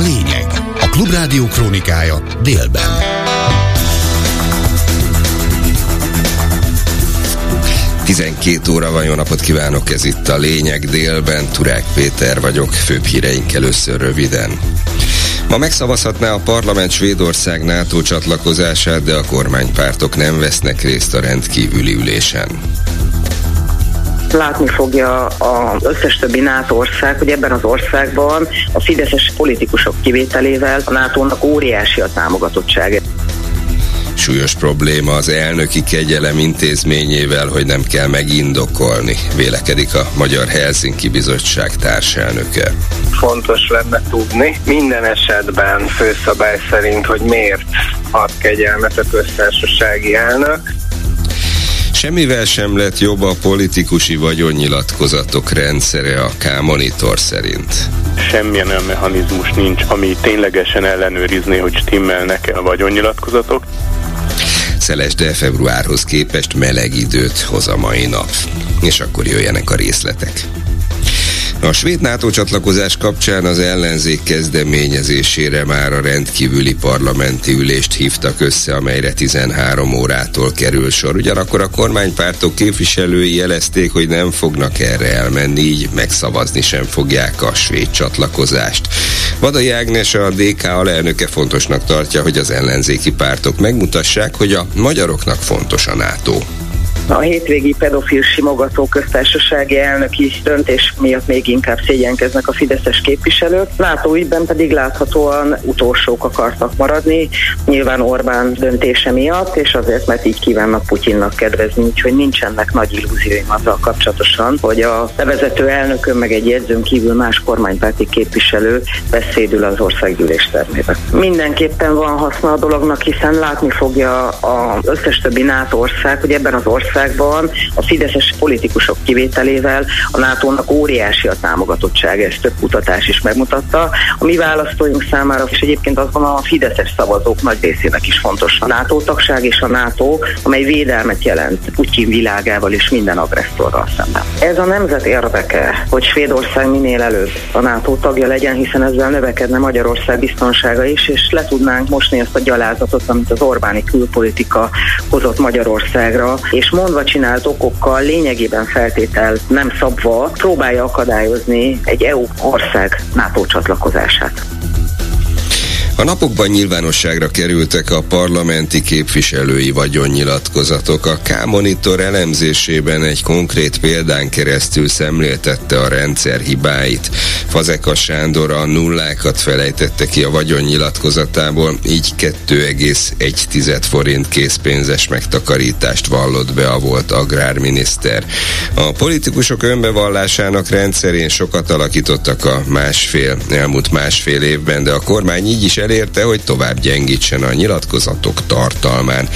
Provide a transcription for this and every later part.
lényeg. A Klubrádió krónikája délben. Tizenkét óra van, jó napot kívánok, ez itt a lényeg délben. Turák Péter vagyok, főbb híreink először röviden. Ma megszavazhatná a parlament Svédország NATO csatlakozását, de a kormánypártok nem vesznek részt a rendkívüli ülésen látni fogja az összes többi NATO ország, hogy ebben az országban a fideszes politikusok kivételével a NATO-nak óriási a támogatottsága súlyos probléma az elnöki kegyelem intézményével, hogy nem kell megindokolni, vélekedik a Magyar Helsinki Bizottság társelnöke. Fontos lenne tudni minden esetben főszabály szerint, hogy miért ad kegyelmet a köztársasági elnök, Semmivel sem lett jobb a politikusi vagyonnyilatkozatok rendszere a K-monitor szerint. Semmilyen olyan mechanizmus nincs, ami ténylegesen ellenőrizné, hogy stimmelnek-e a vagyonnyilatkozatok. Szeles, de februárhoz képest meleg időt hoz a mai nap. És akkor jöjjenek a részletek. A svéd NATO csatlakozás kapcsán az ellenzék kezdeményezésére már a rendkívüli parlamenti ülést hívtak össze, amelyre 13 órától kerül sor. Ugyanakkor a kormánypártok képviselői jelezték, hogy nem fognak erre elmenni, így megszavazni sem fogják a svéd csatlakozást. Vadai Ágnes, a DK alelnöke fontosnak tartja, hogy az ellenzéki pártok megmutassák, hogy a magyaroknak fontos a NATO a hétvégi pedofil simogató köztársasági elnöki döntés miatt még inkább szégyenkeznek a fideszes képviselők. Látóügyben pedig láthatóan utolsók akartak maradni, nyilván Orbán döntése miatt, és azért, mert így kívánnak Putyinnak kedvezni, úgyhogy nincsenek nagy illúzióim azzal kapcsolatosan, hogy a levezető elnökön meg egy jegyzőn kívül más kormánypárti képviselő beszédül az országgyűlés termében. Mindenképpen van haszna a dolognak, hiszen látni fogja az összes többi NATO ország, hogy ebben az ország Magyarországban a fideszes politikusok kivételével a NATO-nak óriási a támogatottsága, ezt több kutatás is megmutatta. A mi választóink számára, és egyébként azt gondolom a fideszes szavazók nagy részének is fontos a NATO tagság és a NATO, amely védelmet jelent Putyin világával és minden agresszorral szemben. Ez a nemzet érdeke, hogy Svédország minél előbb a NATO tagja legyen, hiszen ezzel növekedne Magyarország biztonsága is, és le tudnánk mosni ezt a gyalázatot, amit az Orbáni külpolitika hozott Magyarországra, és mondva csinált okokkal lényegében feltétel nem szabva próbálja akadályozni egy EU ország NATO csatlakozását. A napokban nyilvánosságra kerültek a parlamenti képviselői vagyonnyilatkozatok. A K-monitor elemzésében egy konkrét példán keresztül szemléltette a rendszer hibáit. Fazeka Sándor a nullákat felejtette ki a vagyonnyilatkozatából, így 2,1 forint készpénzes megtakarítást vallott be a volt agrárminiszter. A politikusok önbevallásának rendszerén sokat alakítottak a másfél, elmúlt másfél évben, de a kormány így is el elérte, hogy tovább gyengítsen a nyilatkozatok tartalmán,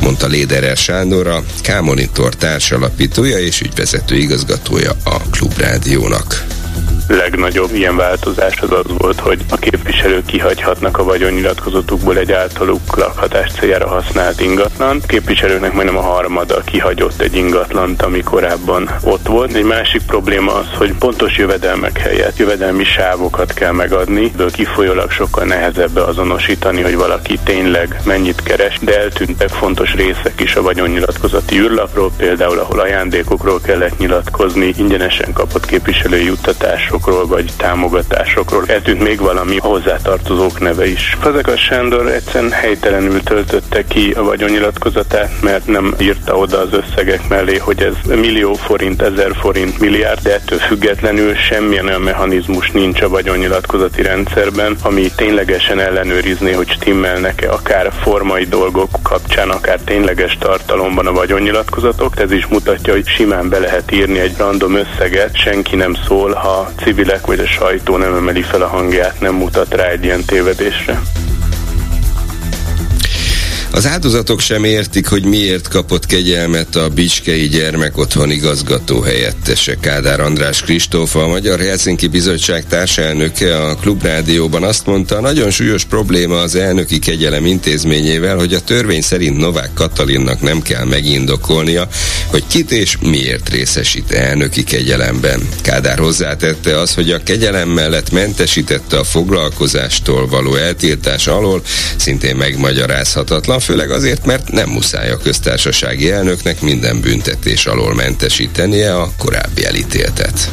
mondta Léderer Sándor, a K-Monitor társalapítója és ügyvezető igazgatója a Klubrádiónak legnagyobb ilyen változás az az volt, hogy a képviselők kihagyhatnak a vagyonnyilatkozatukból egy általuk lakhatás céljára használt ingatlan. A képviselőknek majdnem a harmada kihagyott egy ingatlant, ami korábban ott volt. Egy másik probléma az, hogy pontos jövedelmek helyett jövedelmi sávokat kell megadni, de kifolyólag sokkal nehezebb beazonosítani, hogy valaki tényleg mennyit keres, de eltűntek fontos részek is a vagyonnyilatkozati űrlapról, például ahol ajándékokról kellett nyilatkozni, ingyenesen kapott képviselői juttatások jutalmazásokról vagy támogatásokról. Eltűnt még valami hozzátartozók neve is. Fazekas Sándor egyszerűen helytelenül töltötte ki a vagyonnyilatkozatát, mert nem írta oda az összegek mellé, hogy ez millió forint, ezer forint, milliárd, de ettől függetlenül semmilyen olyan mechanizmus nincs a vagyonnyilatkozati rendszerben, ami ténylegesen ellenőrizné, hogy stimmelnek-e akár formai dolgok kapcsán, akár tényleges tartalomban a vagyonnyilatkozatok. Ez is mutatja, hogy simán be lehet írni egy random összeget, senki nem szól, ha civilek vagy a sajtó nem emeli fel a hangját, nem mutat rá egy ilyen tévedésre. Az áldozatok sem értik, hogy miért kapott kegyelmet a Bicskei Gyermekotthon igazgató helyettese Kádár András Kristóf, a Magyar Helsinki Bizottság társelnöke a Klubrádióban azt mondta, nagyon súlyos probléma az elnöki kegyelem intézményével, hogy a törvény szerint Novák Katalinnak nem kell megindokolnia, hogy kit és miért részesít elnöki kegyelemben. Kádár hozzátette az, hogy a kegyelem mellett mentesítette a foglalkozástól való eltiltás alól, szintén megmagyarázhatatlan, főleg azért, mert nem muszáj a köztársasági elnöknek minden büntetés alól mentesítenie a korábbi elítéltet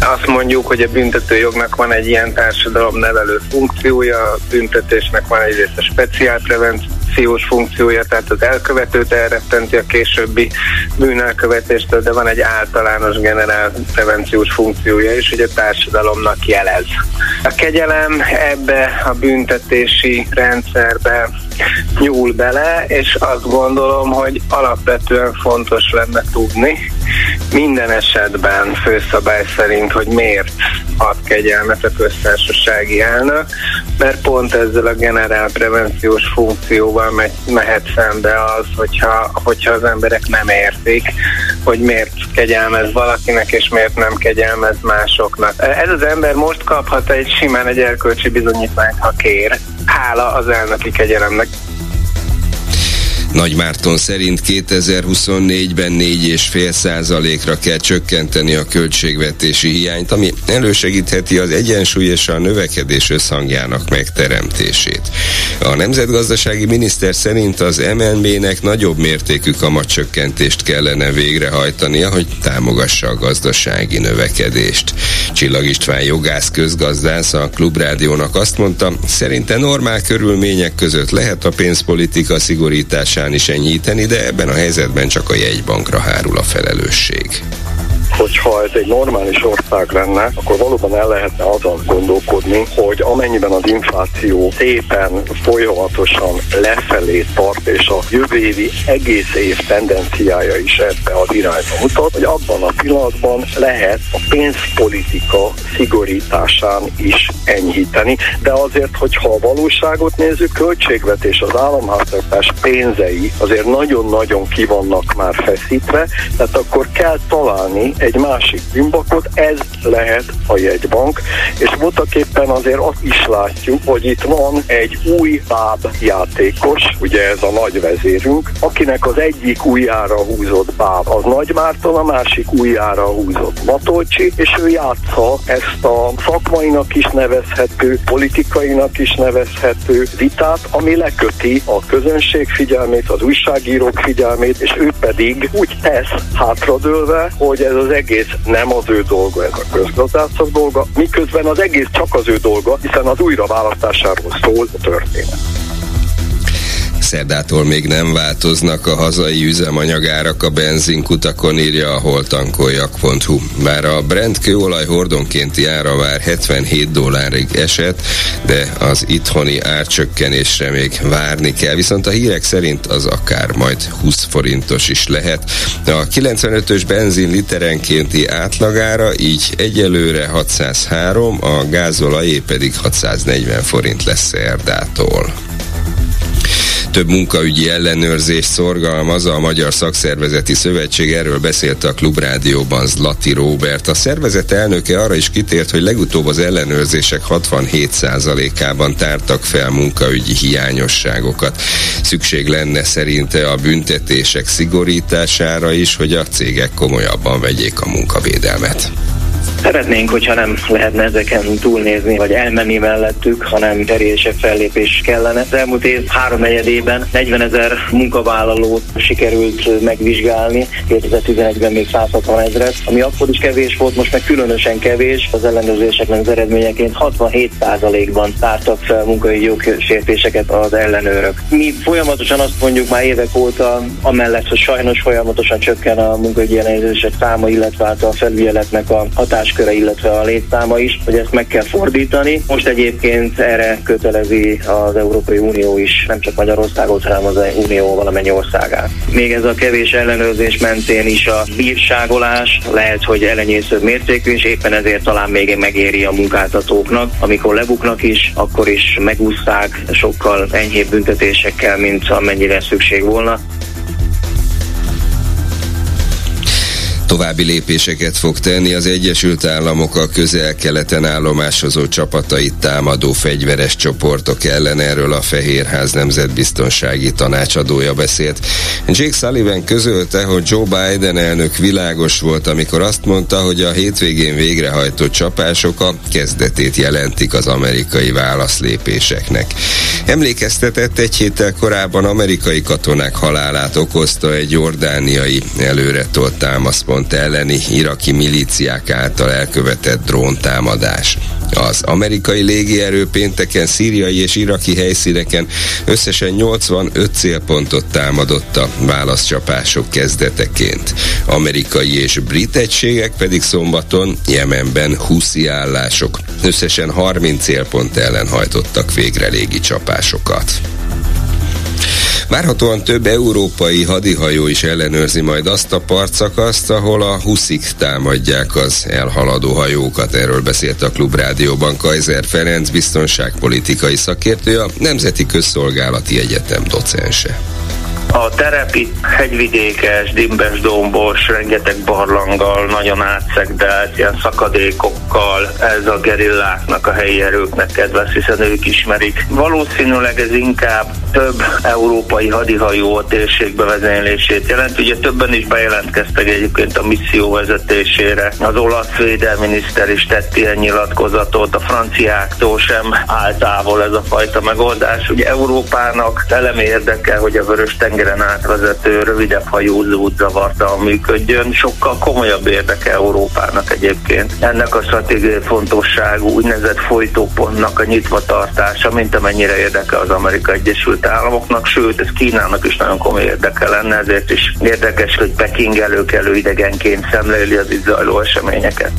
azt mondjuk, hogy a büntetőjognak van egy ilyen társadalomnevelő funkciója, a büntetésnek van egyrészt a speciál prevenciós funkciója, tehát az elkövetőt elrettenti a későbbi bűnelkövetéstől, de van egy általános generál prevenciós funkciója is, hogy a társadalomnak jelez. A kegyelem ebbe a büntetési rendszerbe nyúl bele, és azt gondolom, hogy alapvetően fontos lenne tudni minden esetben főszabály szerint, hogy miért ad kegyelmet a köztársasági elnök, mert pont ezzel a generál prevenciós funkcióval megy, mehet szembe az, hogyha, hogyha az emberek nem értik, hogy miért kegyelmez valakinek, és miért nem kegyelmez másoknak. Ez az ember most kaphat egy simán egy erkölcsi bizonyítványt, ha kér. Hála az elnöki kegyelemnek. Nagy Márton szerint 2024-ben 4,5 százalékra kell csökkenteni a költségvetési hiányt, ami elősegítheti az egyensúly és a növekedés összhangjának megteremtését. A nemzetgazdasági miniszter szerint az MNB-nek nagyobb mértékű kamatcsökkentést kellene végrehajtania, hogy támogassa a gazdasági növekedést. Csillag István jogász közgazdász a Klubrádiónak azt mondta, szerinte normál körülmények között lehet a pénzpolitika szigorítását is enyhíteni, de ebben a helyzetben csak a jegybankra hárul a felelősség hogyha ez egy normális ország lenne, akkor valóban el lehetne azon gondolkodni, hogy amennyiben az infláció szépen folyamatosan lefelé tart, és a jövő évi egész év tendenciája is ebbe az irányba mutat, hogy abban a pillanatban lehet a pénzpolitika szigorításán is enyhíteni, de azért, hogyha a valóságot nézzük, költségvetés, az államháztartás pénzei azért nagyon-nagyon kivannak már feszítve, tehát akkor kell találni egy másik bűnbakot, ez lehet a jegybank, és voltak éppen azért azt is látjuk, hogy itt van egy új báb játékos, ugye ez a nagy vezérünk, akinek az egyik újjára húzott báb az Nagy Márton, a másik újjára húzott Matolcsi, és ő játsza ezt a szakmainak is nevezhető, politikainak is nevezhető vitát, ami leköti a közönség figyelmét, az újságírók figyelmét, és ő pedig úgy tesz hátradőlve, hogy ez az egész nem az ő dolga, ez a közgazdászok dolga, miközben az egész csak az ő dolga, hiszen az újraválasztásáról szól a történet. Szerdától még nem változnak a hazai üzemanyagárak a benzinkutakon, írja a holtankoljak.hu. Bár a Brent kőolaj hordonkénti ára már 77 dollárig esett, de az itthoni árcsökkenésre még várni kell, viszont a hírek szerint az akár majd 20 forintos is lehet. A 95-ös benzin literenkénti átlagára így egyelőre 603, a gázolajé pedig 640 forint lesz szerdától több munkaügyi ellenőrzés szorgalmaz a Magyar Szakszervezeti Szövetség. Erről beszélt a Klubrádióban Zlati Róbert. A szervezet elnöke arra is kitért, hogy legutóbb az ellenőrzések 67%-ában tártak fel munkaügyi hiányosságokat. Szükség lenne szerinte a büntetések szigorítására is, hogy a cégek komolyabban vegyék a munkavédelmet. Szeretnénk, hogyha nem lehetne ezeken túlnézni, vagy elmenni mellettük, hanem erősebb fellépés kellene. Az elmúlt év három negyedében 40 ezer munkavállalót sikerült megvizsgálni, 2011-ben még 160 ezeret, ami akkor is kevés volt, most meg különösen kevés. Az ellenőrzéseknek az eredményeként 67%-ban tártak fel munkai jogsértéseket az ellenőrök. Mi folyamatosan azt mondjuk már évek óta, amellett, hogy sajnos folyamatosan csökken a munkaügyi ellenőrzések száma, illetve a felügyeletnek a hatás hatásköre, illetve a létszáma is, hogy ezt meg kell fordítani. Most egyébként erre kötelezi az Európai Unió is, nem csak Magyarországot, hanem az Unió valamennyi országát. Még ez a kevés ellenőrzés mentén is a bírságolás lehet, hogy elenyészőbb mértékű, és éppen ezért talán még megéri a munkáltatóknak, amikor lebuknak is, akkor is megúszták sokkal enyhébb büntetésekkel, mint amennyire szükség volna. További lépéseket fog tenni az Egyesült Államok a közel-keleten állomásozó csapatait támadó fegyveres csoportok ellen. Erről a Fehérház nemzetbiztonsági tanácsadója beszélt. Jake Sullivan közölte, hogy Joe Biden elnök világos volt, amikor azt mondta, hogy a hétvégén végrehajtott csapások a kezdetét jelentik az amerikai válaszlépéseknek. Emlékeztetett egy héttel korábban amerikai katonák halálát okozta egy jordániai előretolt támaszpont front elleni iraki milíciák által elkövetett dróntámadás. Az amerikai légierő pénteken szíriai és iraki helyszíneken összesen 85 célpontot támadott a válaszcsapások kezdeteként. Amerikai és brit egységek pedig szombaton Jemenben 20 állások. Összesen 30 célpont ellen hajtottak végre légi csapásokat. Várhatóan több európai hadihajó is ellenőrzi majd azt a partszakaszt, ahol a huszik támadják az elhaladó hajókat. Erről beszélt a Klubrádióban Kaiser Ferenc biztonságpolitikai szakértő, a Nemzeti Közszolgálati Egyetem docense. A terep itt hegyvidékes, dimbes dombos, rengeteg barlanggal, nagyon átszegdelt, ilyen szakadékokkal, ez a gerilláknak, a helyi erőknek kedves, hiszen ők ismerik. Valószínűleg ez inkább több európai hadihajó a térségbe vezénylését jelent. Ugye többen is bejelentkeztek egyébként a misszió vezetésére. Az olasz védelminiszter is tett ilyen nyilatkozatot, a franciáktól sem áll távol ez a fajta megoldás. Ugye Európának elem érdeke, hogy a vörös tengeren átvezető rövidebb hajózó zavarta működjön. Sokkal komolyabb érdeke Európának egyébként. Ennek a stratégiai fontosságú úgynevezett folytópontnak a nyitva tartása, mint amennyire érdeke az Amerika Egyesült Államoknak, sőt, ez Kínának is nagyon komoly érdeke lenne, ezért is érdekes, hogy Peking előkelő idegenként szemléli az itt zajló eseményeket.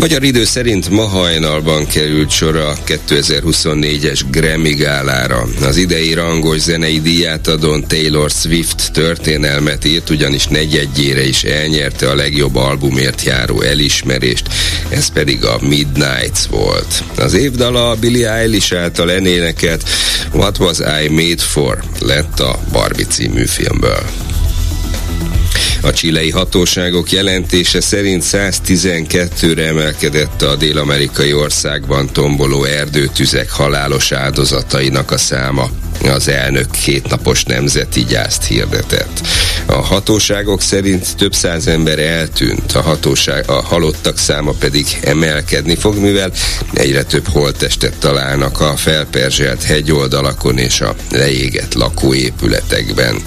Magyar idő szerint ma hajnalban került sor a 2024-es Grammy gálára. Az idei rangos zenei díját adón Taylor Swift történelmet írt, ugyanis negyedjére is elnyerte a legjobb albumért járó elismerést, ez pedig a Midnights volt. Az évdala a Billie Eilish által enénekelt What Was I Made For lett a Barbie című filmből. A csilei hatóságok jelentése szerint 112-re emelkedett a dél-amerikai országban tomboló erdőtüzek halálos áldozatainak a száma az elnök kétnapos nemzeti gyászt hirdetett. A hatóságok szerint több száz ember eltűnt, a, hatóság, a halottak száma pedig emelkedni fog, mivel egyre több holttestet találnak a felperzselt hegyoldalakon és a leégett lakóépületekben.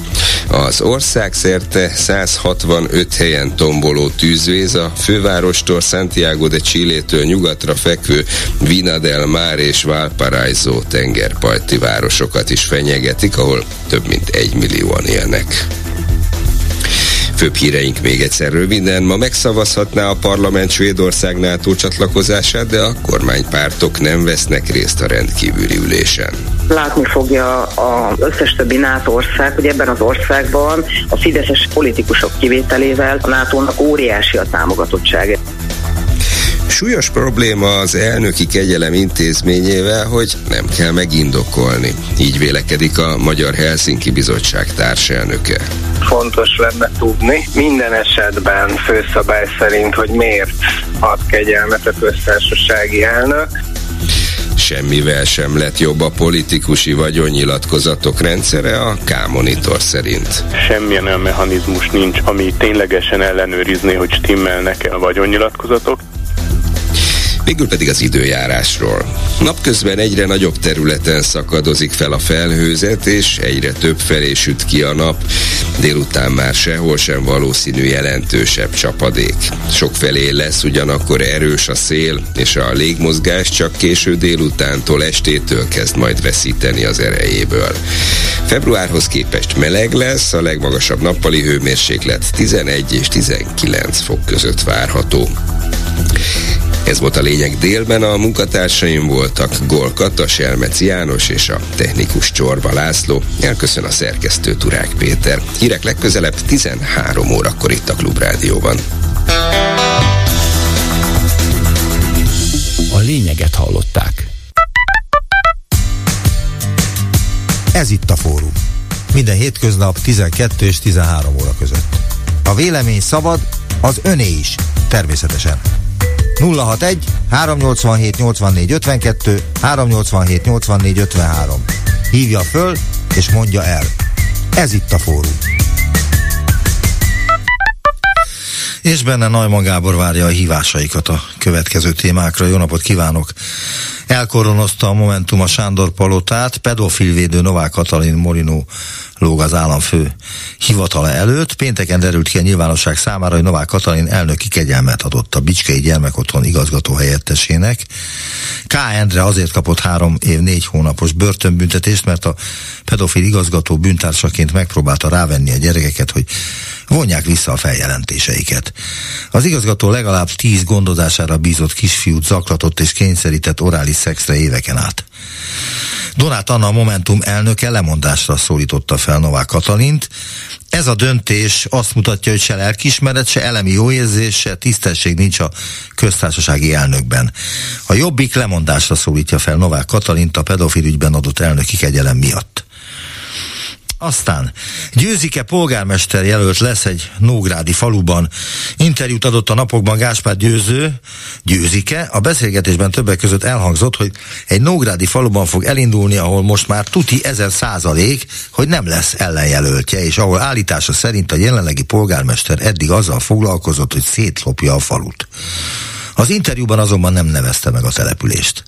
Az ország szerte 165 helyen tomboló tűzvész a fővárostól Santiago de Chile-től nyugatra fekvő Vina Mar és Valparaiso tengerparti városokat is fenyegetik, ahol több mint egy millióan élnek. Főbb híreink még egyszer röviden. Ma megszavazhatná a parlament Svédország NATO csatlakozását, de a kormánypártok nem vesznek részt a rendkívüli ülésen. Látni fogja az összes többi NATO ország, hogy ebben az országban a fideszes politikusok kivételével a NATO-nak óriási a támogatottsága. Súlyos probléma az elnöki kegyelem intézményével, hogy nem kell megindokolni. Így vélekedik a Magyar Helsinki Bizottság társelnöke. Fontos lenne tudni minden esetben főszabály szerint, hogy miért ad kegyelmet a köztársasági elnök, Semmivel sem lett jobb a politikusi vagyonnyilatkozatok rendszere a K-monitor szerint. Semmilyen olyan mechanizmus nincs, ami ténylegesen ellenőrizni, hogy stimmelnek-e a vagyonnyilatkozatok. Végül pedig az időjárásról. Napközben egyre nagyobb területen szakadozik fel a felhőzet, és egyre több felé süt ki a nap. Délután már sehol sem valószínű jelentősebb csapadék. Sok felé lesz ugyanakkor erős a szél, és a légmozgás csak késő délutántól estétől kezd majd veszíteni az erejéből. Februárhoz képest meleg lesz, a legmagasabb nappali hőmérséklet 11 és 19 fok között várható. Ez volt a lényeg délben, a munkatársaim voltak Gol Kata, Selmeci János és a technikus Csorba László. Elköszön a szerkesztő Turák Péter. Hírek legközelebb 13 órakor itt a Klubrádióban. A lényeget hallották. Ez itt a fórum. Minden hétköznap 12 és 13 óra között. A vélemény szabad, az öné is, természetesen. 061 387 84 52 387 84 53. Hívja föl és mondja el. Ez itt a fórum. És benne Najman Gábor várja a hívásaikat a következő témákra. Jó napot kívánok! Elkoronozta a Momentum a Sándor Palotát, pedofilvédő Novák Katalin Morinó lóg az államfő hivatala előtt. Pénteken derült ki a nyilvánosság számára, hogy Novák Katalin elnöki kegyelmet adott a Bicskei Gyermekotthon igazgató helyettesének. K. Endre azért kapott három év négy hónapos börtönbüntetést, mert a pedofil igazgató bűntársaként megpróbálta rávenni a gyerekeket, hogy vonják vissza a feljelentéseiket. Az igazgató legalább tíz gondozására bízott kisfiút zaklatott és kényszerített orális szexre éveken át. Donát Anna a Momentum elnöke lemondásra szólította fel Novák Katalint. Ez a döntés azt mutatja, hogy se lelkismeret, se elemi jóérzés, se tisztesség nincs a köztársasági elnökben. A Jobbik lemondásra szólítja fel Novák Katalint a pedofil ügyben adott elnöki kegyelem miatt. Aztán Győzike polgármester jelölt lesz egy Nógrádi faluban. Interjút adott a napokban Gáspár Győző, Győzike. A beszélgetésben többek között elhangzott, hogy egy Nógrádi faluban fog elindulni, ahol most már tuti ezer százalék, hogy nem lesz ellenjelöltje, és ahol állítása szerint a jelenlegi polgármester eddig azzal foglalkozott, hogy szétlopja a falut. Az interjúban azonban nem nevezte meg a települést.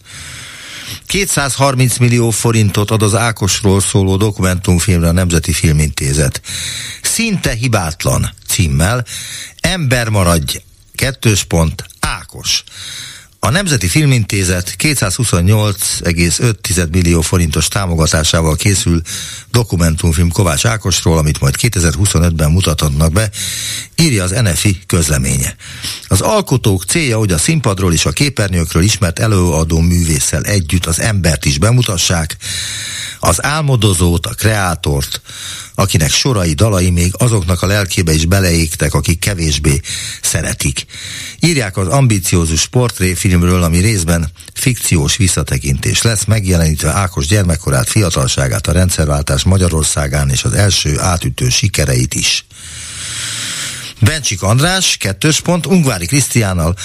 230 millió forintot ad az Ákosról szóló dokumentumfilmre a Nemzeti Filmintézet. Szinte hibátlan címmel Ember maradj, kettős pont, Ákos. A Nemzeti Filmintézet 228,5 millió forintos támogatásával készül dokumentumfilm Kovács Ákosról, amit majd 2025-ben mutatnak be, írja az NFI közleménye. Az alkotók célja, hogy a színpadról és a képernyőkről ismert előadó művésszel együtt az embert is bemutassák, az álmodozót, a kreátort, akinek sorai, dalai még azoknak a lelkébe is beleégtek, akik kevésbé szeretik. Írják az ambiciózus portréfilmről, ami részben fikciós visszatekintés lesz, megjelenítve Ákos gyermekkorát, fiatalságát, a rendszerváltás Magyarországán és az első átütő sikereit is. Bencsik András, kettős pont, Ungvári Krisztiánnal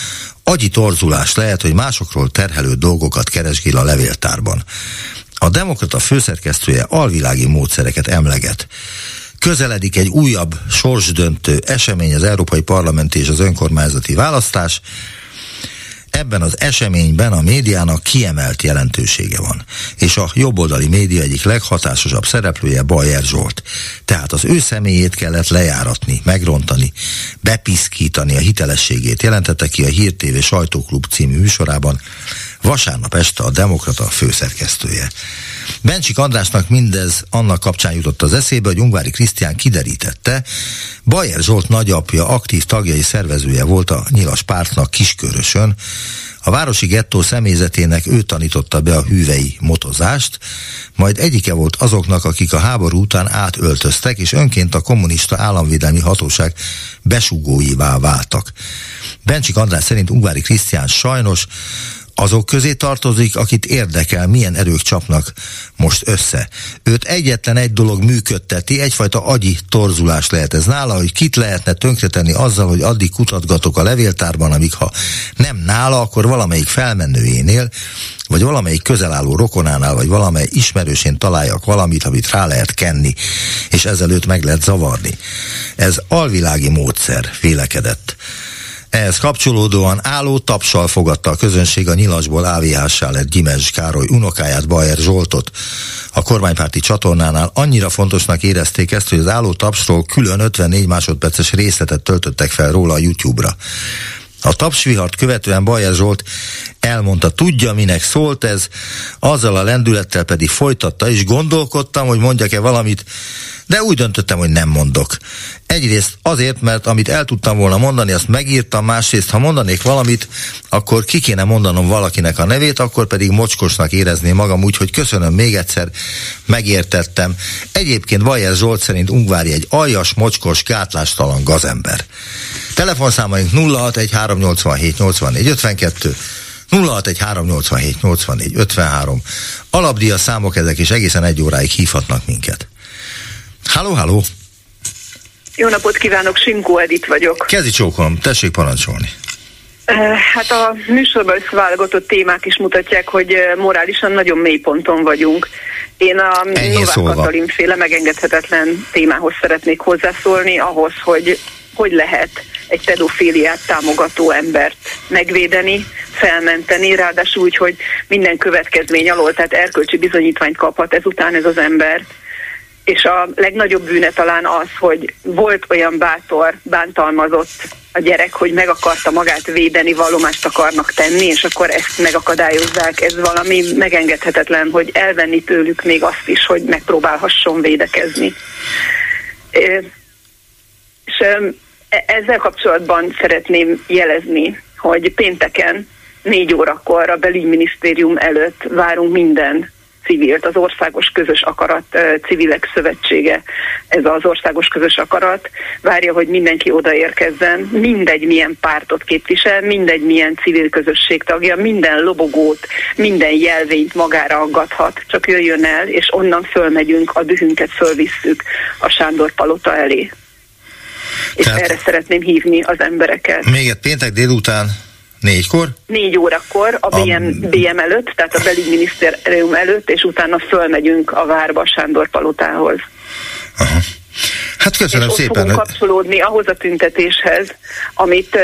agyi torzulás lehet, hogy másokról terhelő dolgokat keresgél a levéltárban. A demokrata főszerkesztője alvilági módszereket emleget. Közeledik egy újabb sorsdöntő esemény az Európai Parlamenti és az önkormányzati választás, ebben az eseményben a médiának kiemelt jelentősége van, és a jobboldali média egyik leghatásosabb szereplője Bajer Zsolt. Tehát az ő személyét kellett lejáratni, megrontani, bepiszkítani a hitelességét, jelentette ki a Hír TV Sajtóklub című műsorában vasárnap este a Demokrata főszerkesztője. Bencsik Andrásnak mindez annak kapcsán jutott az eszébe, hogy Ungvári Krisztián kiderítette, Bajer Zsolt nagyapja aktív tagjai szervezője volt a nyilas pártnak Kiskörösön, a városi gettó személyzetének ő tanította be a hűvei motozást, majd egyike volt azoknak, akik a háború után átöltöztek, és önként a kommunista államvédelmi hatóság besugóivá váltak. Bencsik András szerint Ungvári Krisztián sajnos azok közé tartozik, akit érdekel, milyen erők csapnak most össze. Őt egyetlen egy dolog működteti, egyfajta agyi torzulás lehet ez nála, hogy kit lehetne tönkretenni azzal, hogy addig kutatgatok a levéltárban, amíg ha nem nála, akkor valamelyik felmenőjénél, vagy valamelyik közelálló rokonánál, vagy valamely ismerősén találjak valamit, amit rá lehet kenni, és ezelőtt meg lehet zavarni. Ez alvilági módszer, vélekedett Ehhez kapcsolódóan álló tapsal fogadta a közönség a nyilasból AVH-sá lett Gimezs Károly unokáját, Bajer Zsoltot. A kormánypárti csatornánál annyira fontosnak érezték ezt, hogy az álló tapsról külön 54 másodperces részletet töltöttek fel róla a YouTube-ra. A tapsvihart követően Bajer Zsolt elmondta, tudja, minek szólt ez, azzal a lendülettel pedig folytatta, és gondolkodtam, hogy mondjak-e valamit, de úgy döntöttem, hogy nem mondok. Egyrészt azért, mert amit el tudtam volna mondani, azt megírtam, másrészt, ha mondanék valamit, akkor ki kéne mondanom valakinek a nevét, akkor pedig mocskosnak érezném magam úgy, hogy köszönöm még egyszer, megértettem. Egyébként Bajer Zsolt szerint Ungvári egy aljas, mocskos, gátlástalan gazember. Telefonszámaink 0613878452 0613878453 Alapdia számok ezek, és egészen egy óráig hívhatnak minket. Halló, halló! Jó napot kívánok, Simkó Edit vagyok. Kezi csókolom, tessék parancsolni. Hát a műsorban összeválogatott témák is mutatják, hogy morálisan nagyon mély ponton vagyunk. Én a Novák Katalin féle megengedhetetlen témához szeretnék hozzászólni, ahhoz, hogy hogy lehet egy pedofíliát támogató embert megvédeni, felmenteni, ráadásul úgy, hogy minden következmény alól, tehát erkölcsi bizonyítványt kaphat ezután ez az ember. És a legnagyobb bűne talán az, hogy volt olyan bátor, bántalmazott a gyerek, hogy meg akarta magát védeni, vallomást akarnak tenni, és akkor ezt megakadályozzák. Ez valami megengedhetetlen, hogy elvenni tőlük még azt is, hogy megpróbálhasson védekezni. És E- ezzel kapcsolatban szeretném jelezni, hogy pénteken négy órakor a belügyminisztérium előtt várunk minden civilt, az Országos Közös Akarat e, Civilek Szövetsége, ez az Országos Közös Akarat, várja, hogy mindenki odaérkezzen, mindegy milyen pártot képvisel, mindegy milyen civil közösség tagja, minden lobogót, minden jelvényt magára aggathat, csak jöjjön el, és onnan fölmegyünk, a dühünket fölvisszük a Sándor Palota elé és Tehát erre szeretném hívni az embereket. Még egy péntek délután Négykor? Négy órakor a BM, a... BM előtt, tehát a belügyminisztérium előtt, és utána fölmegyünk a várba Sándor palotához. Aha. Hát köszönöm és szépen. És kapcsolódni ahhoz a tüntetéshez, amit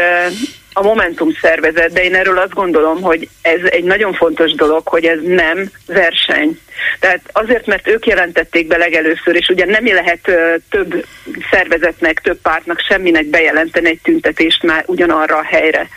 a Momentum szervezet, de én erről azt gondolom, hogy ez egy nagyon fontos dolog, hogy ez nem verseny. Tehát azért, mert ők jelentették be legelőször, és ugye nem lehet több szervezetnek, több pártnak semminek bejelenteni egy tüntetést már ugyanarra a helyre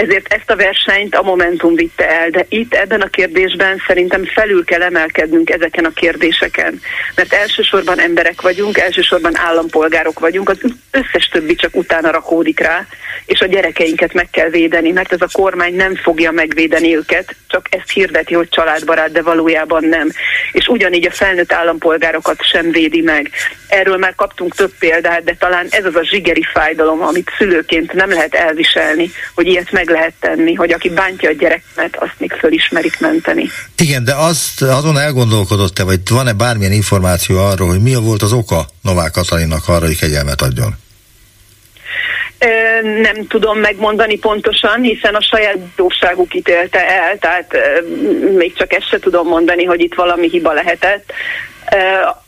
ezért ezt a versenyt a Momentum vitte el, de itt ebben a kérdésben szerintem felül kell emelkednünk ezeken a kérdéseken, mert elsősorban emberek vagyunk, elsősorban állampolgárok vagyunk, az összes többi csak utána rakódik rá, és a gyerekeinket meg kell védeni, mert ez a kormány nem fogja megvédeni őket, csak ezt hirdeti, hogy családbarát, de valójában nem. És ugyanígy a felnőtt állampolgárokat sem védi meg. Erről már kaptunk több példát, de talán ez az a zsigeri fájdalom, amit szülőként nem lehet elviselni, hogy ilyet meg lehet tenni, hogy aki bántja a gyereket, azt még fölismerik menteni. Igen, de azt azon elgondolkodott-e, vagy van-e bármilyen információ arról, hogy mi volt az oka Novák Katalinnak arra, hogy kegyelmet adjon? Nem tudom megmondani pontosan, hiszen a saját bíróságuk ítélte el, tehát még csak ezt se tudom mondani, hogy itt valami hiba lehetett.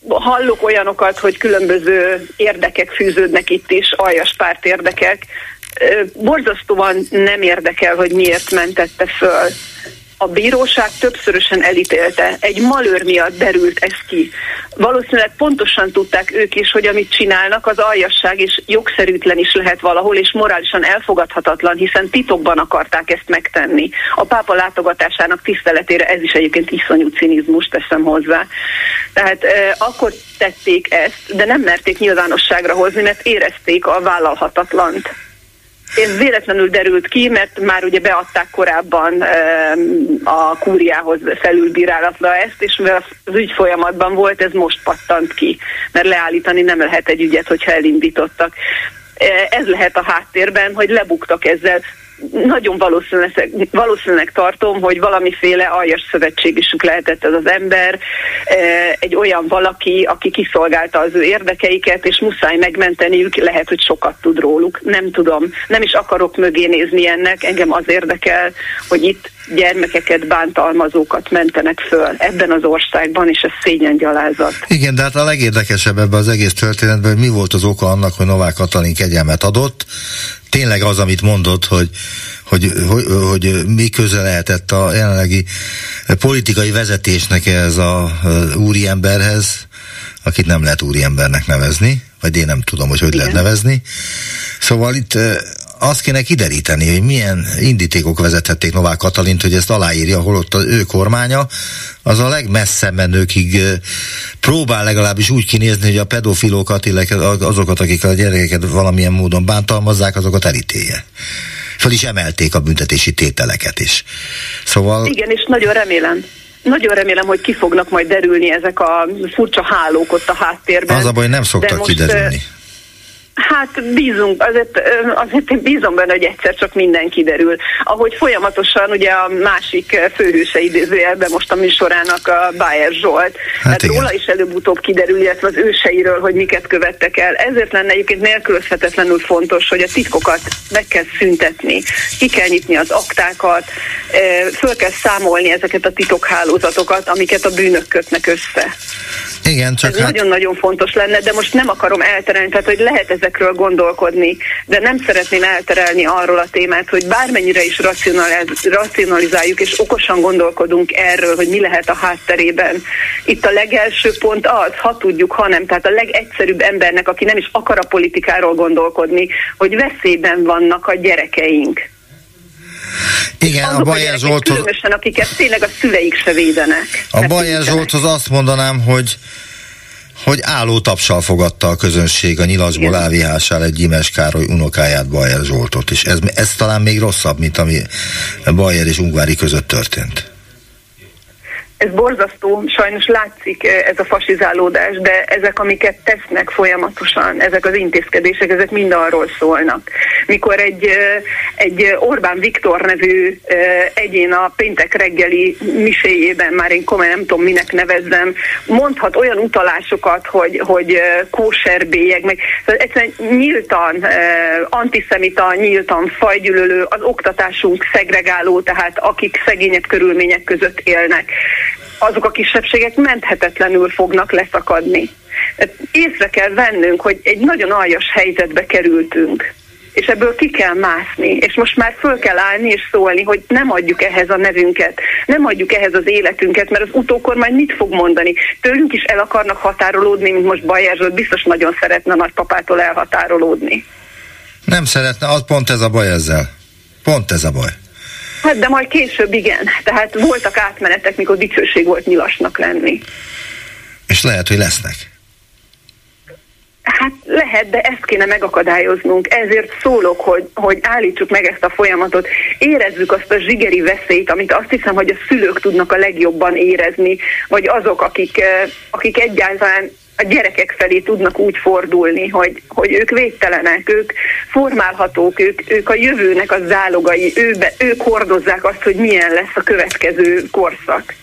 Hallok olyanokat, hogy különböző érdekek fűződnek itt is, aljas párt érdekek, borzasztóan nem érdekel, hogy miért mentette föl. A bíróság többszörösen elítélte. Egy malőr miatt derült ez ki. Valószínűleg pontosan tudták ők is, hogy amit csinálnak, az aljasság és jogszerűtlen is lehet valahol, és morálisan elfogadhatatlan, hiszen titokban akarták ezt megtenni. A pápa látogatásának tiszteletére ez is egyébként iszonyú cinizmus, teszem hozzá. Tehát eh, akkor tették ezt, de nem merték nyilvánosságra hozni, mert érezték a vállalhatatlant. Ez véletlenül derült ki, mert már ugye beadták korábban a kúriához felülbírálatra ezt, és mivel az ügy folyamatban volt, ez most pattant ki, mert leállítani nem lehet egy ügyet, hogyha elindítottak. Ez lehet a háttérben, hogy lebuktak ezzel nagyon valószínűleg, valószínűleg tartom, hogy valamiféle aljas szövetségisük lehetett ez az ember, e, egy olyan valaki, aki kiszolgálta az ő érdekeiket, és muszáj megmenteniük, lehet, hogy sokat tud róluk. Nem tudom, nem is akarok mögé nézni ennek, engem az érdekel, hogy itt gyermekeket, bántalmazókat mentenek föl ebben az országban, és ez szégyen gyalázat. Igen, de hát a legérdekesebb ebben az egész történetben, hogy mi volt az oka annak, hogy Novák Katalin kegyelmet adott, tényleg az, amit mondott, hogy, hogy, hogy, hogy mi köze lehetett a jelenlegi politikai vezetésnek ez a úriemberhez, akit nem lehet úriembernek nevezni, vagy én nem tudom, hogy hogy Igen. lehet nevezni. Szóval itt azt kéne kideríteni, hogy milyen indítékok vezethették Novák Katalint, hogy ezt aláírja, holott az ő kormánya az a legmessze menőkig próbál legalábbis úgy kinézni, hogy a pedofilókat, illetve azokat, akik a gyerekeket valamilyen módon bántalmazzák, azokat elítélje. Föl is emelték a büntetési tételeket is. Szóval... Igen, és nagyon remélem. Nagyon remélem, hogy ki fognak majd derülni ezek a furcsa hálók ott a háttérben. Az a baj, nem szoktak most, kiderülni. Hát bízunk, azért, azért én bízom benne, hogy egyszer csak minden kiderül. Ahogy folyamatosan ugye a másik főhőse idézőjelben most a műsorának a Bayer Zsolt. Hát tehát róla is előbb-utóbb kiderül, illetve az őseiről, hogy miket követtek el. Ezért lenne egyébként nélkülözhetetlenül fontos, hogy a titkokat meg kell szüntetni, ki kell nyitni az aktákat, föl kell számolni ezeket a titokhálózatokat, amiket a bűnök kötnek össze. Igen, csak Ez hát... nagyon-nagyon fontos lenne, de most nem akarom elterelni, tehát hogy lehet ezekről gondolkodni, de nem szeretném elterelni arról a témát, hogy bármennyire is racionalizáljuk és okosan gondolkodunk erről, hogy mi lehet a hátterében. Itt a legelső pont az, ha tudjuk, ha nem, tehát a legegyszerűbb embernek, aki nem is akar a politikáról gondolkodni, hogy veszélyben vannak a gyerekeink. Igen, a Bajer Zsolthoz... Különösen, akiket tényleg a szüleik se védenek. A Bajer Zsolthoz azt mondanám, hogy hogy álló tapsal fogadta a közönség a nyilasból ávihásál egy Gyimes Károly unokáját, Bajer Zsoltot, és ez, ez talán még rosszabb, mint ami Bajer és Ungvári között történt ez borzasztó, sajnos látszik eh, ez a fasizálódás, de ezek, amiket tesznek folyamatosan, ezek az intézkedések, ezek mind arról szólnak. Mikor egy, eh, egy Orbán Viktor nevű eh, egyén a péntek reggeli miséjében, már én komolyan nem tudom minek nevezzem, mondhat olyan utalásokat, hogy, hogy kóserbélyek, meg szóval egyszerűen nyíltan, antiszemita, nyíltan fajgyűlölő, az oktatásunk szegregáló, tehát akik szegényebb körülmények között élnek azok a kisebbségek menthetetlenül fognak leszakadni. Tehát észre kell vennünk, hogy egy nagyon aljas helyzetbe kerültünk és ebből ki kell mászni, és most már föl kell állni és szólni, hogy nem adjuk ehhez a nevünket, nem adjuk ehhez az életünket, mert az utókormány mit fog mondani? Tőlünk is el akarnak határolódni, mint most Bajer biztos nagyon szeretne a nagypapától elhatárolódni. Nem szeretne, az pont ez a baj ezzel. Pont ez a baj. Hát de majd később igen. Tehát voltak átmenetek, mikor dicsőség volt nyilasnak lenni. És lehet, hogy lesznek. Hát lehet, de ezt kéne megakadályoznunk. Ezért szólok, hogy, hogy állítsuk meg ezt a folyamatot, érezzük azt a zsigeri veszélyt, amit azt hiszem, hogy a szülők tudnak a legjobban érezni, vagy azok, akik, eh, akik egyáltalán a gyerekek felé tudnak úgy fordulni, hogy, hogy ők védtelenek, ők formálhatók, ők, ők a jövőnek a zálogai, őbe, ők hordozzák azt, hogy milyen lesz a következő korszak.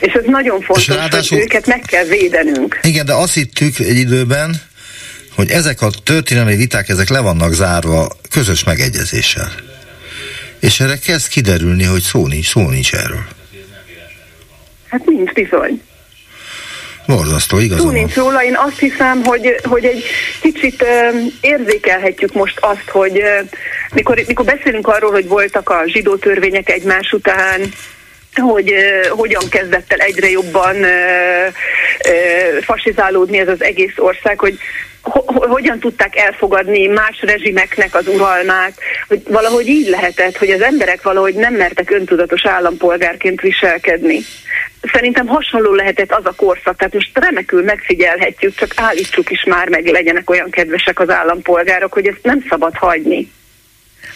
És ez nagyon fontos, ráadásul, hogy őket meg kell védenünk. Igen, de azt hittük egy időben, hogy ezek a történelmi viták, ezek le vannak zárva közös megegyezéssel. És erre kezd kiderülni, hogy szó nincs, szó nincs erről. Hát nincs bizony. Borzasztó, igazán. Túl nincs róla, én azt hiszem, hogy, hogy egy kicsit érzékelhetjük most azt, hogy mikor, mikor beszélünk arról, hogy voltak a zsidó törvények egymás után, hogy uh, hogyan kezdett el egyre jobban uh, uh, fasizálódni ez az egész ország, hogy hogyan tudták elfogadni más rezsimeknek az uralmát, hogy valahogy így lehetett, hogy az emberek valahogy nem mertek öntudatos állampolgárként viselkedni. Szerintem hasonló lehetett az a korszak, tehát most remekül megfigyelhetjük, csak állítsuk is már meg, legyenek olyan kedvesek az állampolgárok, hogy ezt nem szabad hagyni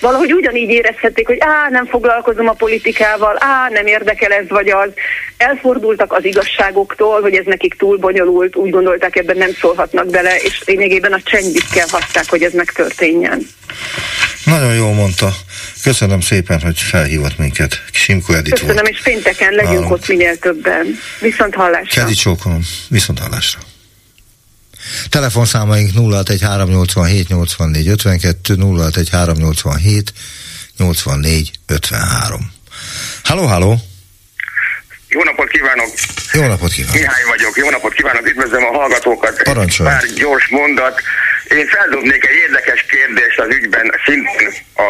valahogy ugyanígy érezhették, hogy á, nem foglalkozom a politikával, á, nem érdekel ez vagy az. Elfordultak az igazságoktól, hogy ez nekik túl bonyolult, úgy gondolták, ebben nem szólhatnak bele, és lényegében a csendjükkel hagyták, hogy ez megtörténjen. Nagyon jól mondta. Köszönöm szépen, hogy felhívott minket. Simko Edith Köszönöm, volt. és pénteken legyünk Nálunk. ott minél többen. Viszont hallásra. Kedi csókolom. Viszont hallásra. Telefonszámaink 061387 84 52 061387 84 53. Halló, halló! Jó napot kívánok! Jó napot kívánok! Mihály vagyok, jó napot kívánok, üdvözlöm a hallgatókat. Parancsolj! Pár gyors mondat. Én feldobnék egy érdekes kérdést az ügyben, szintén a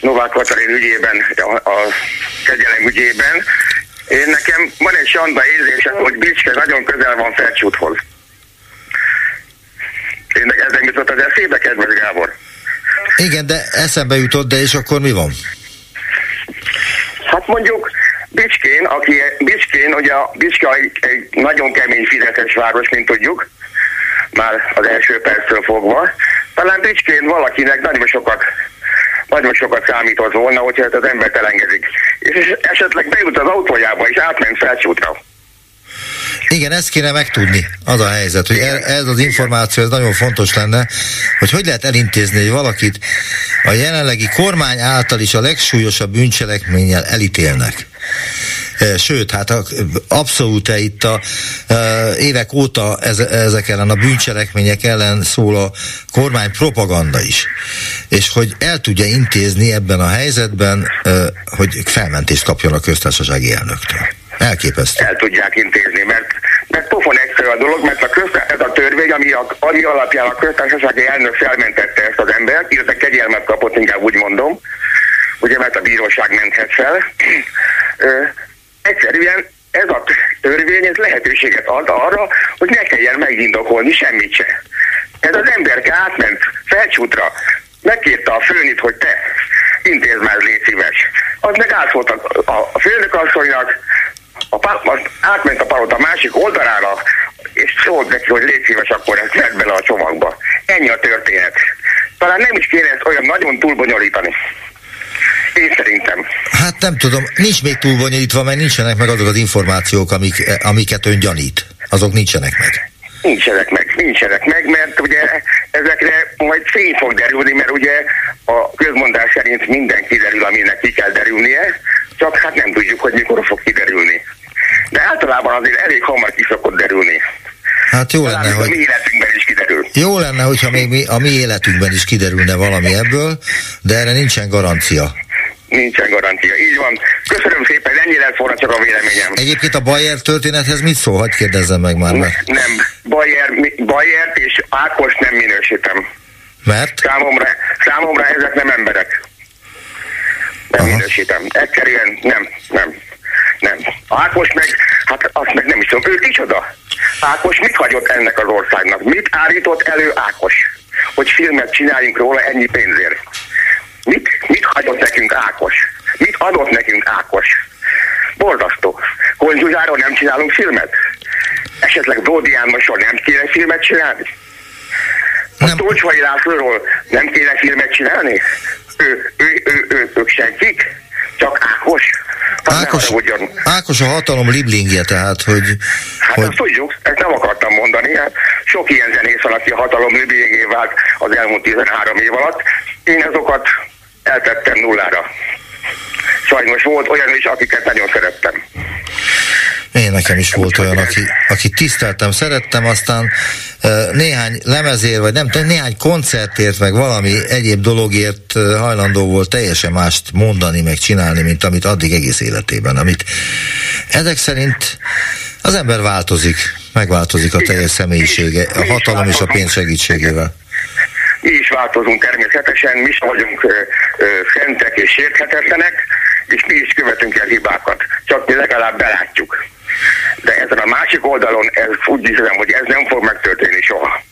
Novák Katalin ügyében, a, a kegyelem ügyében. Én nekem van egy sanda érzésem, hogy Bicske nagyon közel van Felcsúthoz. Én ez nem jutott az eszébe, kedves Gábor? Igen, de eszembe jutott, de és akkor mi van? Hát mondjuk Bicskén, aki Bicskén, ugye Bicske egy, egy nagyon kemény fizetes város, mint tudjuk, már az első perctől fogva. Talán Bicskén valakinek nagyon sokat nagyon sokat számított volna, hogyha ezt az embert elengedik. És esetleg bejut az autójába, és átment felcsútra. Igen, ezt kéne megtudni, az a helyzet, hogy e- ez az információ, ez nagyon fontos lenne, hogy hogy lehet elintézni, hogy valakit a jelenlegi kormány által is a legsúlyosabb bűncselekménnyel elítélnek. E, sőt, hát abszolút itt a e, évek óta ez, ezek ellen a bűncselekmények ellen szól a kormány propaganda is. És hogy el tudja intézni ebben a helyzetben, hogy felmentést kapjon a köztársasági elnöktől. Elképesztő. El tudják intézni, mert, mert pofon egyszerű a dolog, mert a közt, ez a törvény, ami, a, ami alapján a köztársasági elnök felmentette ezt az embert, illetve kegyelmet kapott, inkább úgy mondom, ugye mert a bíróság menthet fel. Ö, egyszerűen ez a törvény ez lehetőséget ad arra, hogy ne kelljen megindokolni semmit se. Ez az emberke átment felcsútra, megkérte a főnit, hogy te intézd már, légy szíves. Az meg átszólt a, a, a főnök asszonynak, a, a, átment a palota másik oldalára, és szólt neki, hogy légy szíves, akkor ezt vedd bele a csomagba. Ennyi a történet. Talán nem is kéne ezt olyan nagyon túlbonyolítani. Én szerintem. Hát nem tudom, nincs még túlbonyolítva, mert nincsenek meg azok az információk, amik, amiket ön gyanít. Azok nincsenek meg. Nincsenek meg, nincsenek meg, mert ugye ezekre majd fény fog derülni, mert ugye a közmondás szerint minden kiderül, aminek ki kell derülnie, csak hát nem tudjuk, hogy mikor fog kiderülni. De általában azért elég hamar ki szokott derülni. Hát jó lenne, hogy... A mi életünkben is kiderül. Jó lenne, hogyha még mi, a mi életünkben is kiderülne valami ebből, de erre nincsen garancia. Nincsen garancia, így van. Köszönöm szépen, ennyi lett volna csak a véleményem. Egyébként a Bayer történethez mit szól? Hadd kérdezzem meg már. Mert... Nem, Bayer, Bayer és Ákos nem minősítem. Mert? Számomra, számomra ezek nem emberek. Nem Aha. minősítem. Egyszerűen nem, nem. Nem. Ákos meg, hát azt meg nem is tudom, ő kicsoda? Ákos mit hagyott ennek az országnak? Mit állított elő Ákos? Hogy filmet csináljunk róla ennyi pénzért. Mit, mit hagyott nekünk Ákos? Mit adott nekünk Ákos? Borzasztó. Konzsuzáról nem csinálunk filmet? Esetleg Dódi Jánosról nem kéne filmet csinálni? A Tócsvai Lászlóról nem kéne filmet csinálni? Ő, ő, ő, ő, ők senkik? Csak Ákos? Hát Ákos, Ákos a hatalom liblingje, tehát, hogy... Hát hogy... azt tudjuk, ezt nem akartam mondani. Hát sok ilyen zenész van, aki a hatalom liblingé vált az elmúlt 13 év alatt. Én azokat eltettem nullára. Sajnos volt olyan is, akiket nagyon szerettem. Én nekem is volt olyan, aki, aki tiszteltem, szerettem, aztán néhány lemezért, vagy nem tudom, néhány koncertért, meg valami egyéb dologért hajlandó volt teljesen mást mondani, meg csinálni, mint amit addig egész életében. Amit ezek szerint az ember változik, megváltozik a teljes személyisége, a hatalom és a pénz segítségével. Mi is változunk természetesen, mi is vagyunk ö, ö, szentek és sérthetetlenek, és mi is követünk el hibákat. Csak mi legalább belátjuk. De ezen a másik oldalon ez úgy hiszem, hogy ez nem fog megtörténni soha.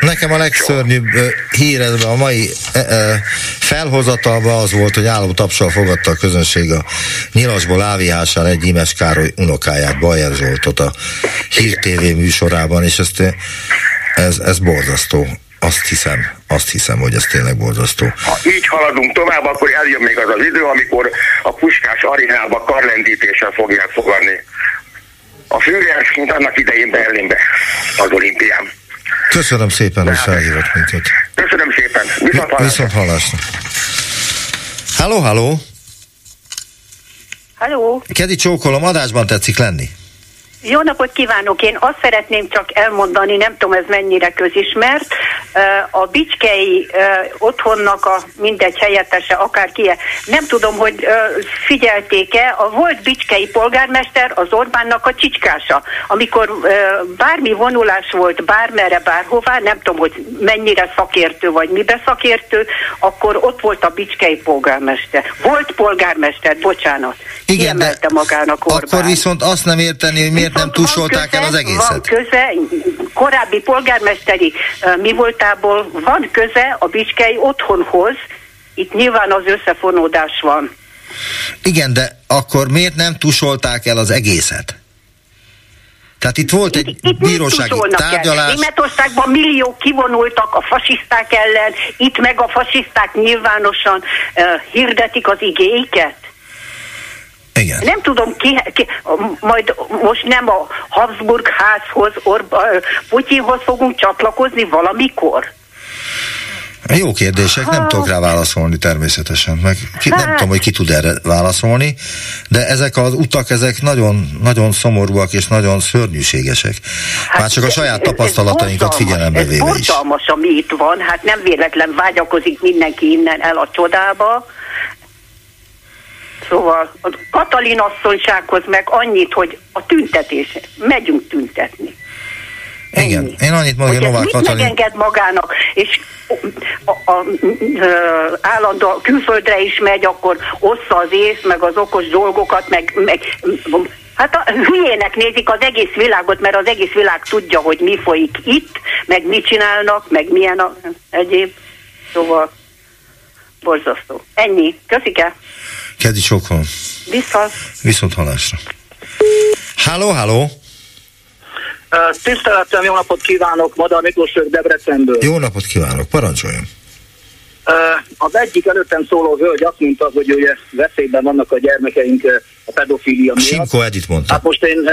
Nekem a legszörnyűbb hír a mai e, e, felhozatalban az volt, hogy álló tapsal fogadta a közönség a nyilasból áviásán egy Imes Károly unokáját, Bajer Zsoltot a Hír TV műsorában, és ezt, ez, ez borzasztó. Azt hiszem, azt hiszem, hogy ez tényleg borzasztó. Ha így haladunk tovább, akkor eljön még az az idő, amikor a Puskás arénába karlendítéssel fogják fogadni a Führer, mint annak idején Berlinbe, az olimpián. Köszönöm szépen, hogy felhívott minket. Köszönöm szépen. Viszont hallásra. Viszont hallásra. Halló, halló. Halló. Kedi csókolom, adásban tetszik lenni. Jó napot kívánok! Én azt szeretném csak elmondani, nem tudom ez mennyire közismert, a Bicskei otthonnak a mindegy helyettese, akár ki nem tudom, hogy figyelték-e, a volt Bicskei polgármester az Orbánnak a csicskása. Amikor bármi vonulás volt bármerre, bárhová, nem tudom, hogy mennyire szakértő vagy mibe szakértő, akkor ott volt a Bicskei polgármester. Volt polgármester, bocsánat. Igen, de magának Orbán. akkor viszont azt nem érteni, hogy miért Viszont nem tusolták köze, el az egészet. Van köze, korábbi polgármesteri mi voltából van köze a Bicskei otthonhoz, itt nyilván az összefonódás van. Igen, de akkor miért nem tusolták el az egészet? Tehát itt volt egy itt, itt bírósági tárgyalás. El? Németországban milliók kivonultak a fasiszták ellen, itt meg a fasiszták nyilvánosan uh, hirdetik az igéiket. Igen. Nem tudom, ki, ki, majd most nem a Habsburg házhoz, Orba, Putyinhoz fogunk csatlakozni valamikor. Jó kérdések, nem tudok rá válaszolni természetesen, meg ki, nem tudom, hogy ki tud erre válaszolni, de ezek az utak, ezek nagyon, nagyon szomorúak és nagyon szörnyűségesek. Hát Már csak a saját tapasztalatainkat figyelembe véve is. Ez ami itt van, hát nem véletlen vágyakozik mindenki innen el a csodába, Szóval a Katalin asszonysághoz meg annyit, hogy a tüntetés, megyünk tüntetni. Igen, én annyit hogy Novák Katalin... megenged magának, és a, a, a, állandó külföldre is megy, akkor ossza az ész, meg az okos dolgokat, meg, meg Hát a hülyének nézik az egész világot, mert az egész világ tudja, hogy mi folyik itt, meg mit csinálnak, meg milyen a egyéb. Szóval borzasztó. Ennyi. Köszike. Kedi Csokon. Viszont. Viszont halásra. Háló, háló. Tiszteletem, jó napot kívánok, Madar Miklós Debrecenből. Jó napot kívánok, parancsoljon. Az egyik előttem szóló hölgy azt mondta, hogy ugye veszélyben vannak a gyermekeink a pedofília miatt. Simko Edith mondta. Hát most én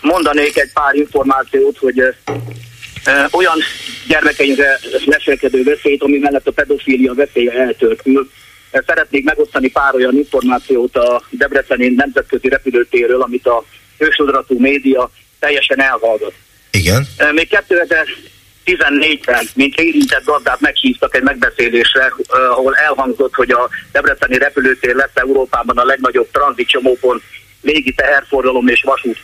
mondanék egy pár információt, hogy olyan gyermekeinkre leselkedő veszélyt, ami mellett a pedofília veszélye eltörpül. Szeretnék megosztani pár olyan információt a Debreceni nemzetközi repülőtérről, amit a hősodratú média teljesen elhallgat. Igen. Még 2014-ben, mint érintett gazdát meghívtak egy megbeszélésre, ahol elhangzott, hogy a Debreceni repülőtér lesz Európában a legnagyobb tranzitcsomópont légi teherforgalom és vasút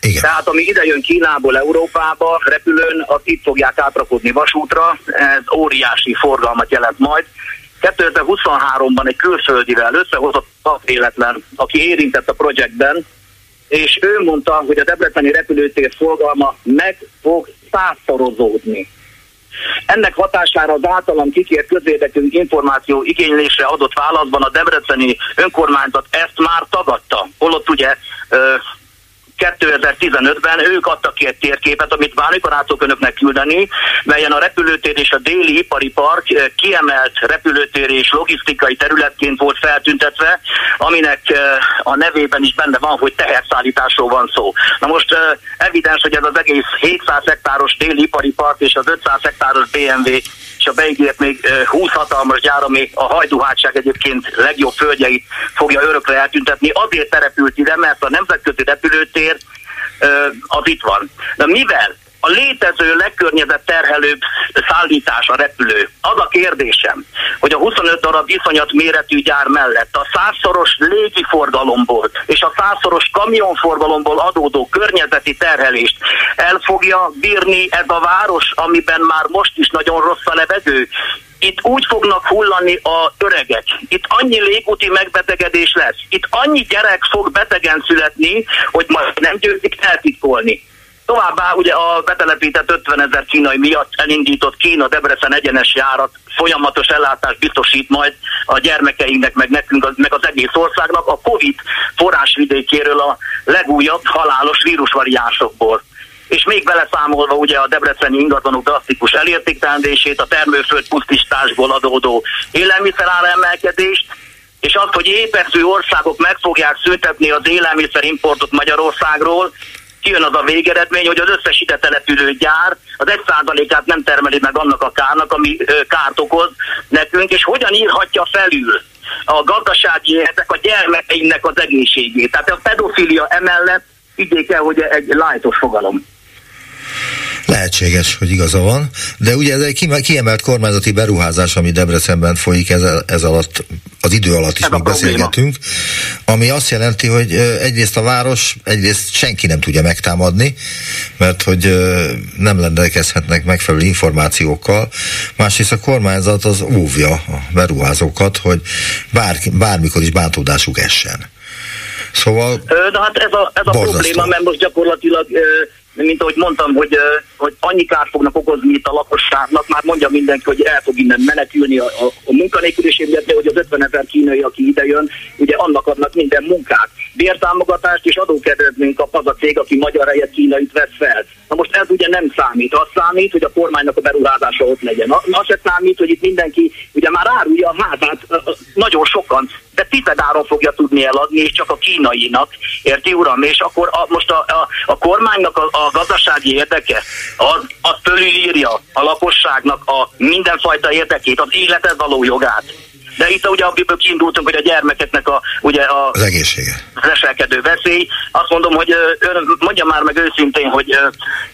igen. Tehát ami ide jön Kínából Európába repülőn, azt itt fogják átrakodni vasútra, ez óriási forgalmat jelent majd. 2023-ban egy külföldivel összehozott véletlen, aki érintett a projektben, és ő mondta, hogy a Debreceni repülőtér forgalma meg fog százszorozódni. Ennek hatására az általam kikért közérdekű információ igénylésre adott válaszban a Debreceni önkormányzat ezt már tagadta. Holott ugye 2015-ben ők adtak ki egy térképet, amit bármikor át önöknek küldeni, melyen a repülőtér és a déli ipari park eh, kiemelt repülőtér és logisztikai területként volt feltüntetve, aminek eh, a nevében is benne van, hogy teherszállításról van szó. Na most eh, evidens, hogy ez az egész 700 hektáros déli ipari park és az 500 hektáros BMW a beígért még 20 hatalmas gyár, ami a hajdúhátság egyébként legjobb földjeit fogja örökre eltüntetni, azért terepült ide, mert a nemzetközi repülőtér az itt van. De mivel a létező legkörnyezet terhelőbb szállítás a repülő. Az a kérdésem, hogy a 25 darab iszonyat méretű gyár mellett a százszoros légiforgalomból és a százszoros kamionforgalomból adódó környezeti terhelést el fogja bírni ez a város, amiben már most is nagyon rossz a levegő, itt úgy fognak hullani a öregek. Itt annyi légúti megbetegedés lesz. Itt annyi gyerek fog betegen születni, hogy majd nem győzik eltitkolni. Továbbá ugye a betelepített 50 ezer kínai miatt elindított Kína Debrecen egyenes járat folyamatos ellátást biztosít majd a gyermekeinknek, meg nekünk, meg az egész országnak a Covid forrásvidékéről a legújabb halálos vírusvariánsokból. És még beleszámolva ugye a debreceni ingatlanok drasztikus elértéktelendését, a termőföld pusztításból adódó élelmiszerára emelkedést, és azt, hogy épeszű országok meg fogják szüntetni az élelmiszerimportot Magyarországról, kijön az a végeredmény, hogy az összes ide települő gyár az egy százalékát nem termeli meg annak a kárnak, ami kárt okoz nekünk, és hogyan írhatja felül a gazdasági ezek a gyermekeinknek az egészségét. Tehát a pedofilia emellett így kell, hogy egy lájtos fogalom. Lehetséges, hogy igaza van, de ugye ez egy kiemelt kormányzati beruházás, ami Debrecenben folyik ez, ez alatt, az idő alatt is ez még beszélgetünk, ami azt jelenti, hogy egyrészt a város, egyrészt senki nem tudja megtámadni, mert hogy nem rendelkezhetnek megfelelő információkkal, másrészt a kormányzat az óvja a beruházókat, hogy bár, bármikor is bántódásuk essen. Szóval... De hát ez a, ez a probléma, mert most gyakorlatilag mint ahogy mondtam, hogy, hogy annyi kárt fognak okozni itt a lakosságnak, már mondja mindenki, hogy el fog innen menekülni a, a, a munkanélküliség de hogy az 50 ezer kínai, aki idejön, ugye annak adnak minden munkát. Bértámogatást és adókedvezményt kap az a cég, aki magyar helyett kínait vesz fel. Na most ez ugye nem számít. Az számít, hogy a kormánynak a beruházása ott legyen. Az se számít, hogy itt mindenki ugye már árulja a házát nagyon sokan, de tizedáron fogja tudni eladni, és csak a kínainak. Érti, uram? És akkor a, most a, a, a kormánynak a, a gazdasági érdeke, az, az fölülírja a lakosságnak a mindenfajta érdekét, az életet való jogát. De itt ugye amiből kiindultunk, hogy a gyermekeknek a, ugye a, az egészsége. Az eselkedő veszély. Azt mondom, hogy ön mondja már meg őszintén, hogy ö,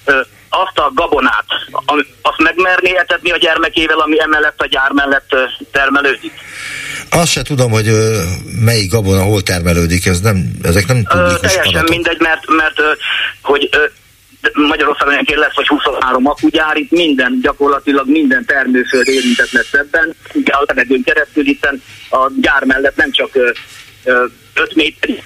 ö, azt a gabonát, azt megmerné etetni a gyermekével, ami emellett a gyár mellett termelődik? Azt se tudom, hogy ö, melyik gabona hol termelődik, ez nem, ezek nem tudjuk. Teljesen adatok. mindegy, mert, mert ö, hogy ö, Magyarországon egyébként lesz, vagy 23 akugyár, itt minden, gyakorlatilag minden termőföld érintett lesz ebben. Ugye a levegőn keresztül itt a gyár mellett nem csak 5 méter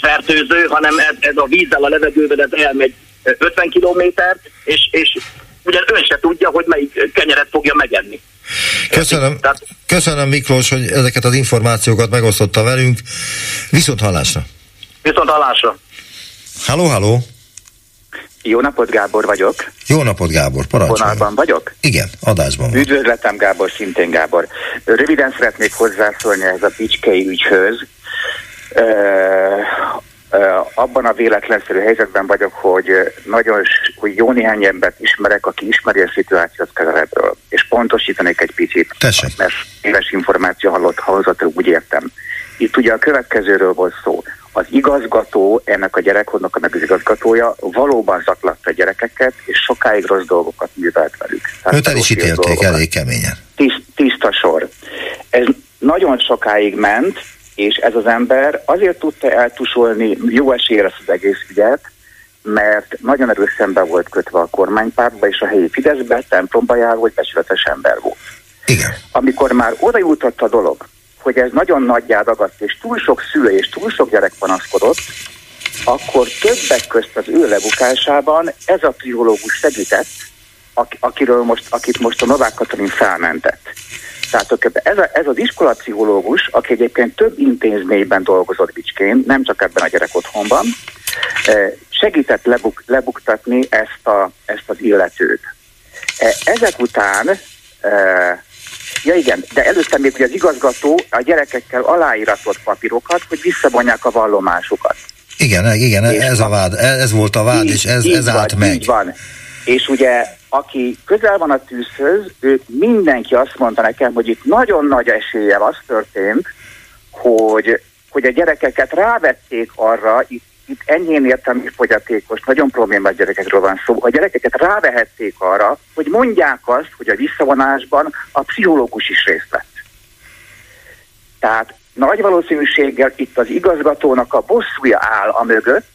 fertőző, hanem ez, ez a vízzel, a levegővel ez elmegy 50 kilométert, és, és ugye ön se tudja, hogy melyik kenyeret fogja megenni. Köszönöm, köszönöm Miklós, hogy ezeket az információkat megosztotta velünk. Viszont hallásra. Viszont hallásra. Halló, halló. Jó napot, Gábor vagyok. Jó napot, Gábor, parancsolj. Vonalban vagyok? Igen, adásban van. Üdvözletem, Gábor, szintén Gábor. Röviden szeretnék hozzászólni ez a Bicskei ügyhöz. Abban a véletlenszerű helyzetben vagyok, hogy nagyon hogy jó néhány embert ismerek, aki ismeri a szituációt közelebről. És pontosítanék egy picit, Tessék. mert éves információ hallott, hallott, úgy értem. Itt ugye a következőről volt szó az igazgató, ennek a gyerekhodnak a az igazgatója valóban zaklatta a gyerekeket, és sokáig rossz dolgokat művelt velük. Tehát Őt el is ítélték elég keményen. Tiszt, tiszta sor. Ez nagyon sokáig ment, és ez az ember azért tudta eltusolni jó esélyre az egész ügyet, mert nagyon erős szembe volt kötve a kormánypártba és a helyi Fideszbe, templomba járó, hogy becsületes ember volt. Igen. Amikor már oda jutott a dolog, hogy ez nagyon nagyjá ragadt, és túl sok szülő és túl sok gyerek panaszkodott, akkor többek közt az ő lebukásában ez a pszichológus segített, akiről most, akit most a Novák Katalin felmentett. Tehát ez, a, ez az iskolapszichológus, aki egyébként több intézményben dolgozott Bicskén, nem csak ebben a gyerek otthonban, eh, segített lebuk, lebuktatni ezt, a, ezt az illetőt. Eh, ezek után eh, Ja igen, de előtte még ugye az igazgató a gyerekekkel aláíratott papírokat, hogy visszavonják a vallomásukat. Igen, igen, és ez a vád, ez volt a vád, így, és ez, ez van, állt meg. Így van. És ugye, aki közel van a tűzhöz, ő mindenki azt mondta nekem, hogy itt nagyon nagy eséllyel az történt, hogy, hogy a gyerekeket rávették arra, itt itt enyhén értelmi fogyatékos, nagyon problémás gyerekekről van szó. A gyerekeket rávehették arra, hogy mondják azt, hogy a visszavonásban a pszichológus is részt vett. Tehát nagy valószínűséggel itt az igazgatónak a bosszúja áll a mögött,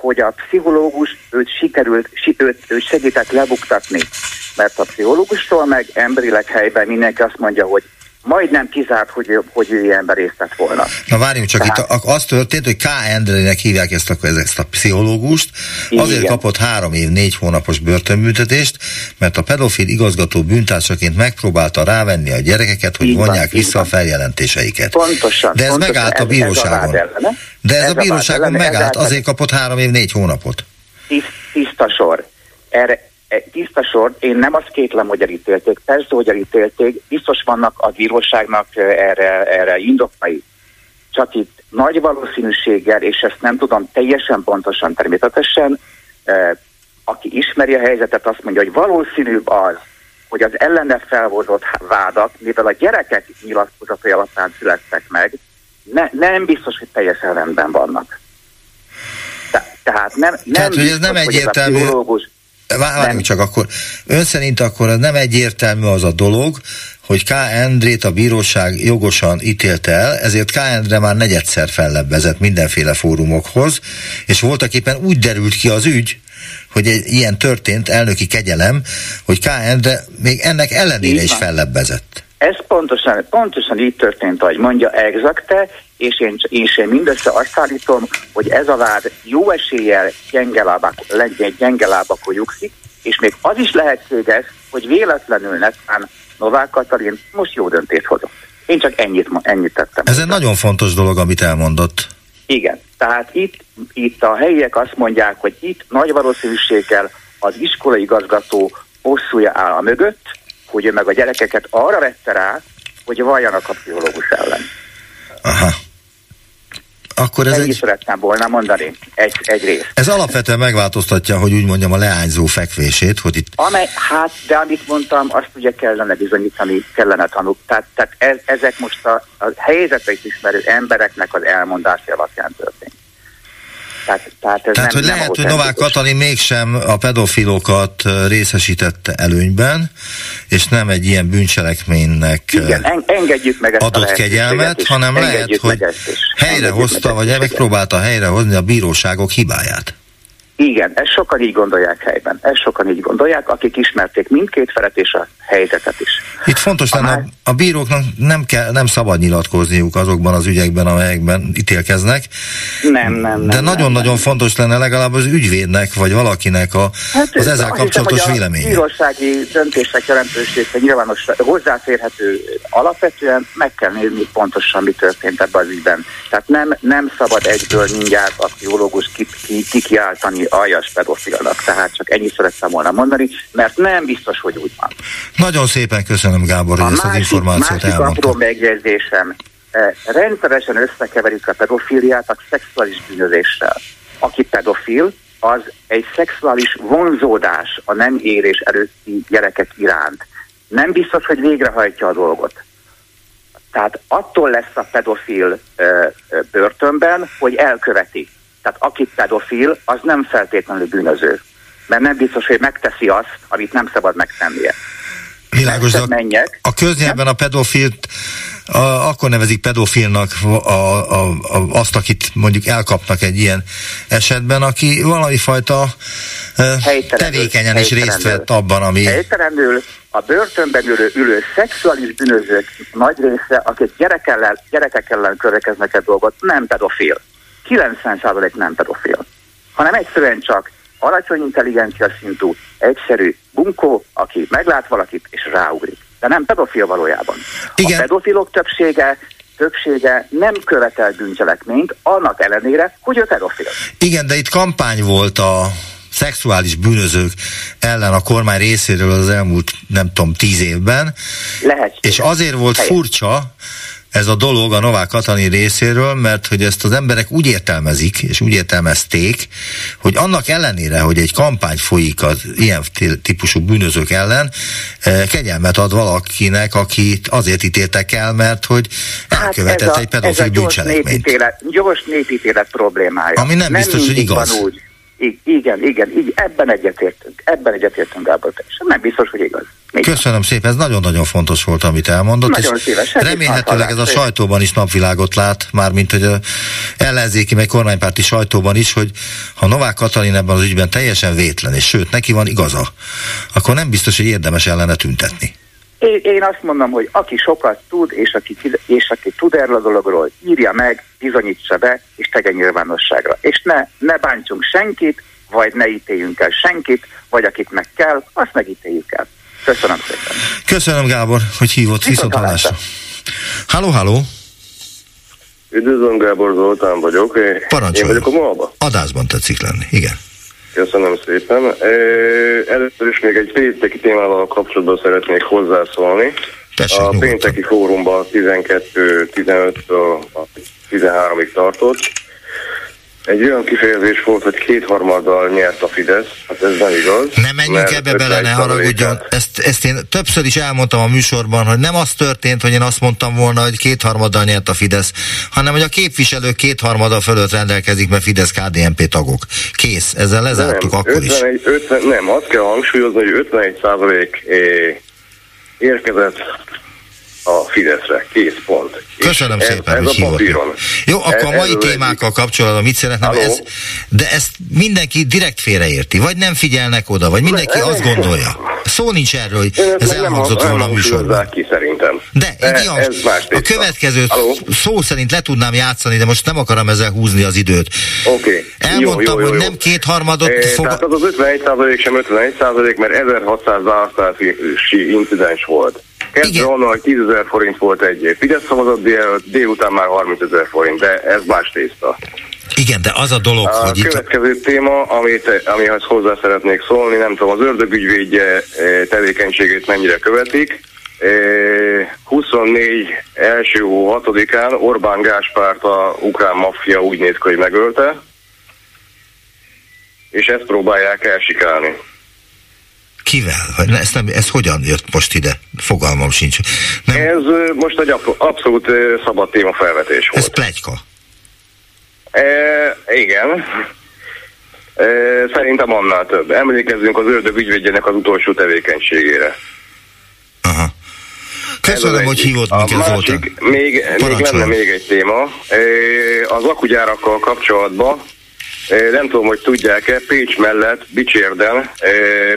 hogy a pszichológus őt sikerült, őt, őt segített lebuktatni. Mert a pszichológustól meg emberileg helyben mindenki azt mondja, hogy majdnem kizárt, hogy, hogy ő ilyen részt vett volna. Na várjunk csak, Tehát... itt az történt, hogy K. Endrének hívják ezt a, ezt a pszichológust, azért Igen. kapott három év, négy hónapos börtönbüntetést, mert a pedofil igazgató bűntársaként megpróbálta rávenni a gyerekeket, hogy így vonják van, vissza a feljelentéseiket. Pontosan. De ez pontosan, megállt a bíróságon. Ez a De ez, ez a bíróságon megállt, azért kapott három év, négy hónapot. Tiszta sor. Erre, tiszta sor, én nem azt kétlem, hogy elítélték, persze, hogy elítélték, biztos vannak a bíróságnak erre, erre indokai. Csak itt nagy valószínűséggel, és ezt nem tudom teljesen pontosan természetesen, aki ismeri a helyzetet, azt mondja, hogy valószínűbb az, hogy az ellene felhozott vádak, mivel a gyerekek nyilatkozatai alapján születtek meg, ne, nem biztos, hogy teljesen rendben vannak. Te, tehát nem, nem tehát, biztos, hogy ez nem egyértelmű. Hogy ez a Várjunk csak akkor. Ön szerint akkor nem egyértelmű az a dolog, hogy K. Endrét a bíróság jogosan ítélte el, ezért K. Endre már negyedszer fellebbezett mindenféle fórumokhoz, és voltak éppen úgy derült ki az ügy, hogy egy ilyen történt elnöki kegyelem, hogy K. Endre még ennek ellenére is fellebbezett. Ez pontosan, pontosan így történt, ahogy mondja, exakte, és én, és én mindössze azt állítom, hogy ez a vád jó eséllyel gyenge, lábak, gyenge lábakon nyugszik, és még az is lehetséges, hogy véletlenül netán Novák Katalin most jó döntést hozott. Én csak ennyit, ennyit tettem. Ez egy nagyon fontos dolog, amit elmondott. Igen, tehát itt, itt a helyiek azt mondják, hogy itt nagy valószínűséggel az iskolai igazgató hosszúja áll a mögött, hogy ő meg a gyerekeket arra vette rá, hogy valljanak a pszichológus ellen. Aha. Akkor ez egy... szeretném volna mondani, egy, egy rész. Ez alapvetően megváltoztatja, hogy úgy mondjam, a leányzó fekvését, hogy itt... Amely, hát, de amit mondtam, azt ugye kellene bizonyítani, kellene tanulni. Tehát, tehát ez, ezek most a, a helyzetet ismerő embereknek az elmondása alapján történt. Tehát, tehát, ez tehát nem, hogy nem lehet, hogy Novák Katalin mégsem a pedofilokat részesítette előnyben, és nem egy ilyen bűncselekménynek Igen, engedjük meg ezt adott kegyelmet, hanem lehet, hogy helyrehozta, vagy megpróbálta helyrehozni a bíróságok hibáját. Igen, ezt sokan így gondolják helyben. Ezt sokan így gondolják, akik ismerték mindkét felet és a helyzetet is. Itt fontos lenne, a, a bíróknak nem, kell, nem szabad nyilatkozniuk azokban az ügyekben, amelyekben ítélkeznek. Nem, nem, nem. De nagyon-nagyon fontos lenne legalább az ügyvédnek, vagy valakinek a, hát, az ezzel kapcsolatos hiszem, véleménye. A bírósági döntések jelentősége nyilvános hozzáférhető alapvetően meg kell nézni pontosan, mi történt ebben az ügyben. Tehát nem, nem szabad egyből mindjárt a pszichológus kikiáltani aljas pedofilnak. Tehát csak ennyit szerettem volna mondani, mert nem biztos, hogy úgy van. Nagyon szépen köszönöm, Gábor, hogy ezt az információt másik apró megjegyzésem. Eh, rendszeresen összekeverik a pedofiliát a szexuális bűnözéssel. Aki pedofil, az egy szexuális vonzódás a nem érés előtti gyerekek iránt. Nem biztos, hogy végrehajtja a dolgot. Tehát attól lesz a pedofil ö, eh, ö, börtönben, hogy elköveti. Tehát aki pedofil, az nem feltétlenül bűnöző. Mert nem biztos, hogy megteszi azt, amit nem szabad megtennie. Világos, a, a köznyelven a pedofilt a, akkor nevezik pedofilnak a, a, a, azt, akit mondjuk elkapnak egy ilyen esetben, aki valami fajta tevékenyen is részt vett abban, ami... Helytelenül a börtönben ülő, ülő szexuális bűnözők nagy része, akik gyerek ellen, gyerekek ellen körekeznek egy dolgot, nem pedofil. 90% nem pedofil, hanem egyszerűen csak alacsony intelligencia szintű, egyszerű bunkó, aki meglát valakit és ráugrik. De nem pedofil valójában. Igen. A pedofilok többsége többsége nem követel bűncselekményt, annak ellenére, hogy ő pedofil. Igen, de itt kampány volt a szexuális bűnözők ellen a kormány részéről az elmúlt, nem tudom, tíz évben. Lehet. És azért volt Helyes. furcsa, ez a dolog a Novák Katalin részéről, mert hogy ezt az emberek úgy értelmezik, és úgy értelmezték, hogy annak ellenére, hogy egy kampány folyik az ilyen típusú bűnözők ellen, eh, kegyelmet ad valakinek, akit azért ítéltek el, mert hogy hát elkövetett hát egy pedofil bűncselekményt. Gyors népítélet problémája. Ami nem, nem biztos, hogy igaz. Van úgy. Igen, igen, így ebben egyetértünk, ebben egyetértünk Gábor teljesen. Nem biztos, hogy igaz. Még Köszönöm szépen, ez nagyon-nagyon fontos volt, amit elmondott. Nagyon és szíves. Remélhetőleg ez a sajtóban is napvilágot lát, mármint hogy a ellenzéki, meg kormánypárti sajtóban is, hogy ha Novák Katalin ebben az ügyben teljesen vétlen, és sőt, neki van igaza, akkor nem biztos, hogy érdemes ellene tüntetni. Én, én azt mondom, hogy aki sokat tud, és aki, és aki tud erről a dologról, írja meg, bizonyítsa be, és tegye nyilvánosságra. És ne, ne bántsunk senkit, vagy ne ítéljünk el senkit, vagy akit meg kell, azt megítéljük el. Köszönöm szépen. Köszönöm Gábor, hogy hívott viszont hallásra. Halló, halló! Üdvözlöm, Gábor Zoltán vagyok. Parancsolj. Én vagyok a Malba. Adásban tetszik lenni, igen. Köszönöm szépen. Először is még egy pénteki témával kapcsolatban szeretnék hozzászólni. Tessék, a pénteki fórumban 12-15 13-ig tartott. Egy olyan kifejezés volt, hogy kétharmaddal nyert a Fidesz, hát ez nem igaz. Nem menjünk ebbe bele, ne haragudjon. Ezt, ezt én többször is elmondtam a műsorban, hogy nem az történt, hogy én azt mondtam volna, hogy kétharmaddal nyert a Fidesz, hanem hogy a képviselők kétharmada fölött rendelkezik, mert Fidesz KDNP tagok. Kész, ezzel lezártuk nem, akkor 51, is. 50, nem, azt kell hangsúlyozni, hogy 51 százalék eh, érkezett a Fideszre. Kész pont. Köszönöm ez, szépen, ez hogy a papíron. Jó, akkor ez, a mai ez témákkal kapcsolatban mit szeretném, ez, de ezt mindenki direkt félreérti, vagy nem figyelnek oda, vagy mindenki azt gondolja. Szó nincs erről, hogy ez elhangzott volna a műsorban. ki szerintem. De, de ez, ez más a következőt Halló? szó szerint le tudnám játszani, de most nem akarom ezzel húzni az időt. Oké. Okay. Elmondtam, jó, jó, jó, hogy nem kétharmadot e, fog... Tehát az az 51 százalék sem 51 százalék, mert 1600 választási incidens volt. Kezdve onnan, hogy 10 ezer forint volt egy Fidesz szavazat, dél, délután már 30 ezer forint, de ez más tészta. Igen, de az a dolog, a hogy itt... A következő téma, amit, amihez hozzá szeretnék szólni, nem tudom, az ördögügyvédje eh, tevékenységét mennyire követik. 24 eh, első hó 6-án Orbán Gáspárt a ukrán maffia úgy néz ki, hogy megölte, és ezt próbálják elsikálni. Kivel? Ez, nem, ez hogyan jött most ide? Fogalmam sincs. Nem... Ez most egy abszolút szabad téma felvetés volt. Ez plegyka. E, igen. E, szerintem annál több. Emlékezzünk az ördög ügyvédjének az utolsó tevékenységére. Aha. Köszönöm, hogy hívott minket, másik, még, még lenne még egy téma. Az akugyárakkal kapcsolatban nem tudom, hogy tudják-e, Pécs mellett, Bicsérden,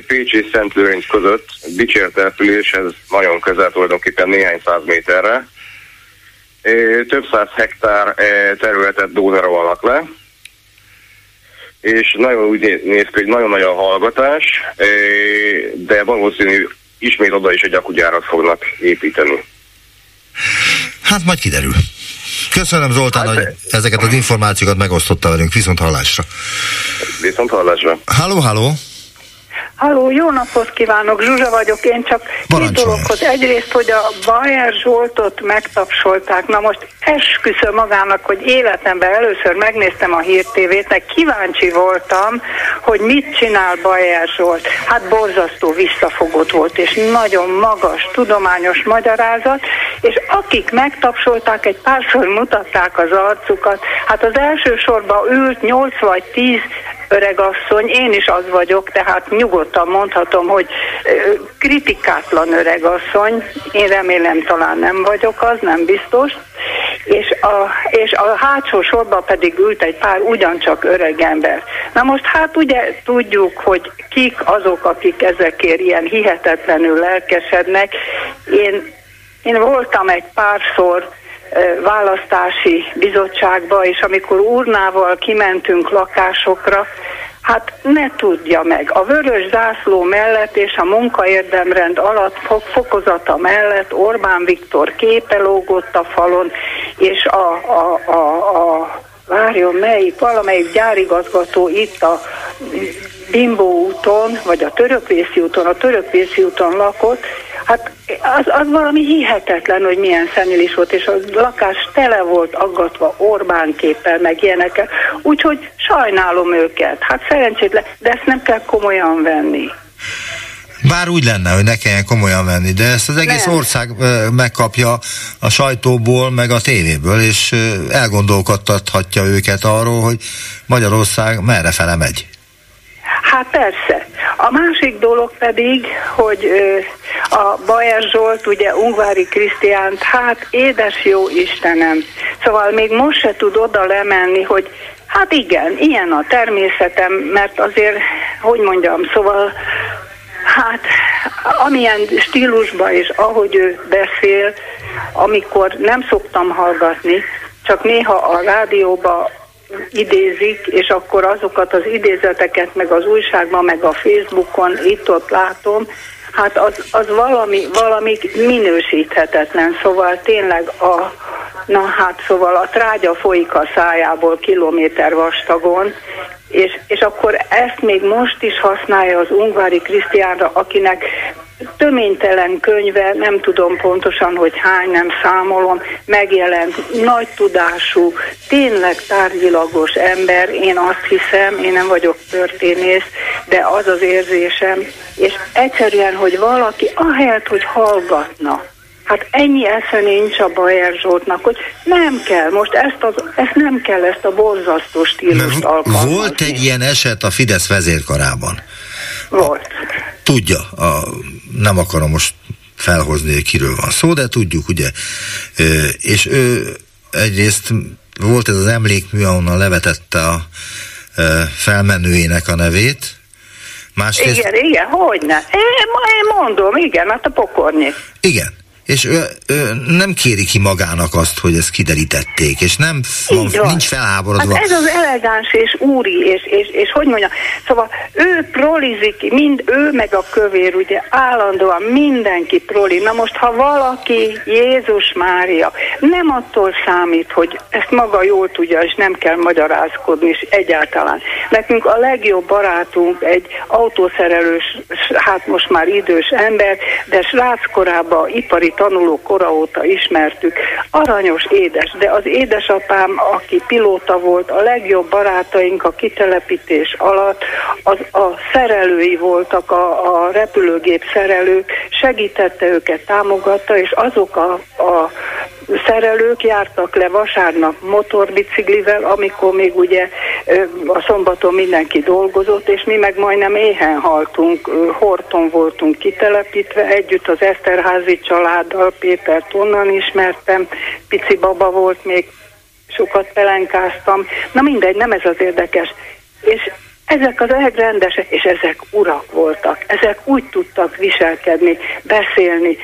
Pécs és Szent Lőrinc között, Bicsér településhez nagyon közel tulajdonképpen néhány száz méterre. Több száz hektár területet dózerolnak le, és nagyon úgy néz ki, hogy nagyon nagy a hallgatás, de valószínű ismét oda is egy akugyárat fognak építeni. Hát majd kiderül. Köszönöm Zoltán, hát, hogy ezeket az információkat megosztotta velünk. Viszont hallásra. Viszont hallásra. Halló, halló. Halló, jó napot kívánok, Zsuzsa vagyok, én csak két dologhoz. Egyrészt, hogy a Bajer Zsoltot megtapsolták, na most esküszöm magának, hogy életemben először megnéztem a hírtévét, meg kíváncsi voltam, hogy mit csinál Bajer Zsolt. Hát borzasztó visszafogott volt, és nagyon magas, tudományos magyarázat, és akik megtapsolták, egy párszor mutatták az arcukat, hát az első sorban ült 8 vagy 10 öregasszony, én is az vagyok, tehát nyugodtan mondhatom, hogy kritikátlan öregasszony, én remélem talán nem vagyok az, nem biztos, és a, és a hátsó sorban pedig ült egy pár ugyancsak öreg ember. Na most hát ugye tudjuk, hogy kik azok, akik ezekért ilyen hihetetlenül lelkesednek. Én, én voltam egy párszor választási bizottságba, és amikor urnával kimentünk lakásokra, Hát ne tudja meg. A vörös zászló mellett és a munkaérdemrend alatt fokozata mellett Orbán Viktor képe lógott a falon, és a, a, a, a várjon melyik, valamelyik gyárigazgató itt a Bimbo úton, vagy a Törökvészi úton, a Törökvészi úton lakott, hát az, az valami hihetetlen, hogy milyen szennyilés volt, és a lakás tele volt aggatva Orbán képpel, meg ilyenekkel, úgyhogy sajnálom őket, hát szerencsétlen, de ezt nem kell komolyan venni. Bár úgy lenne, hogy ne kelljen komolyan venni, de ezt az egész Nem. ország megkapja a sajtóból, meg a tévéből, és elgondolkodtathatja őket arról, hogy Magyarország merre fele megy. Hát persze. A másik dolog pedig, hogy a Bajer Zsolt, ugye Ungvári Krisztiánt, hát édes jó Istenem. Szóval még most se tud oda lemenni, hogy hát igen, ilyen a természetem, mert azért, hogy mondjam, szóval Hát, amilyen stílusban és ahogy ő beszél, amikor nem szoktam hallgatni, csak néha a rádióba idézik, és akkor azokat az idézeteket meg az újságban, meg a Facebookon itt-ott látom, hát az, az valami, valami minősíthetetlen. Szóval tényleg a Na hát szóval a trágya folyik a szájából kilométer vastagon, és, és akkor ezt még most is használja az Ungvári Krisztiánra, akinek töménytelen könyve, nem tudom pontosan, hogy hány, nem számolom, megjelent, nagy tudású, tényleg tárgyilagos ember, én azt hiszem, én nem vagyok történész, de az az érzésem, és egyszerűen, hogy valaki ahelyett, hogy hallgatna, Hát ennyi esze nincs a Bajer Zsoltnak, hogy nem kell, most ezt, az, ezt nem kell, ezt a borzasztó stílust alkalmazni. Volt egy ilyen eset a Fidesz vezérkarában. Volt. Tudja, a, nem akarom most felhozni, hogy kiről van szó, de tudjuk, ugye. És ő egyrészt volt ez az emlékmű, ahonnan levetette a felmenőjének a nevét, Másrészt... Igen, igen, hogy ne. Én, én mondom, igen, hát a pokornyi. Igen, és ő, ő nem kéri ki magának azt, hogy ezt kiderítették, és nem van, nincs felháborodva. Hát ez az elegáns és úri, és, és, és hogy mondja, szóval ő prolizik, mind ő meg a kövér, ugye állandóan mindenki proli. Na most, ha valaki, Jézus Mária, nem attól számít, hogy ezt maga jól tudja, és nem kell magyarázkodni, és egyáltalán. Nekünk a legjobb barátunk egy autószerelős, hát most már idős ember, de srác korában ipari tanuló kora óta ismertük. Aranyos édes, de az édesapám, aki pilóta volt, a legjobb barátaink a kitelepítés alatt, az a szerelői voltak, a, a repülőgép szerelők, segítette őket, támogatta, és azok a, a szerelők jártak le vasárnap motorbiciklivel, amikor még ugye a szombaton mindenki dolgozott, és mi meg majdnem éhen haltunk, Horton voltunk kitelepítve, együtt az Eszterházi családdal, Pétert onnan ismertem, pici baba volt még, sokat pelenkáztam, na mindegy, nem ez az érdekes. És ezek az rendesek, és ezek urak voltak, ezek úgy tudtak viselkedni, beszélni,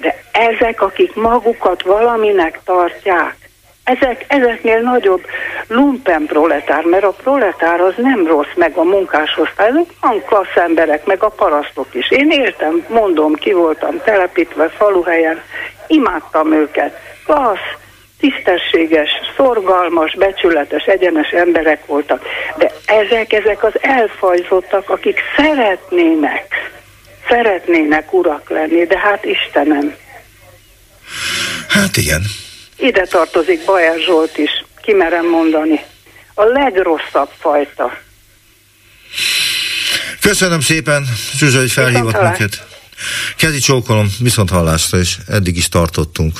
de ezek, akik magukat valaminek tartják, ezek, ezeknél nagyobb lumpen proletár, mert a proletár az nem rossz, meg a munkásosztály, van klassz emberek, meg a parasztok is. Én éltem, mondom, ki voltam telepítve faluhelyen, imádtam őket. Klassz, tisztességes, szorgalmas, becsületes, egyenes emberek voltak. De ezek, ezek az elfajzottak, akik szeretnének szeretnének urak lenni, de hát Istenem. Hát igen. Ide tartozik Bajer Zsolt is, kimerem mondani. A legrosszabb fajta. Köszönöm szépen, Zsuzsa, hogy felhívott minket. Kezi csókolom, viszont hallásra, és eddig is tartottunk.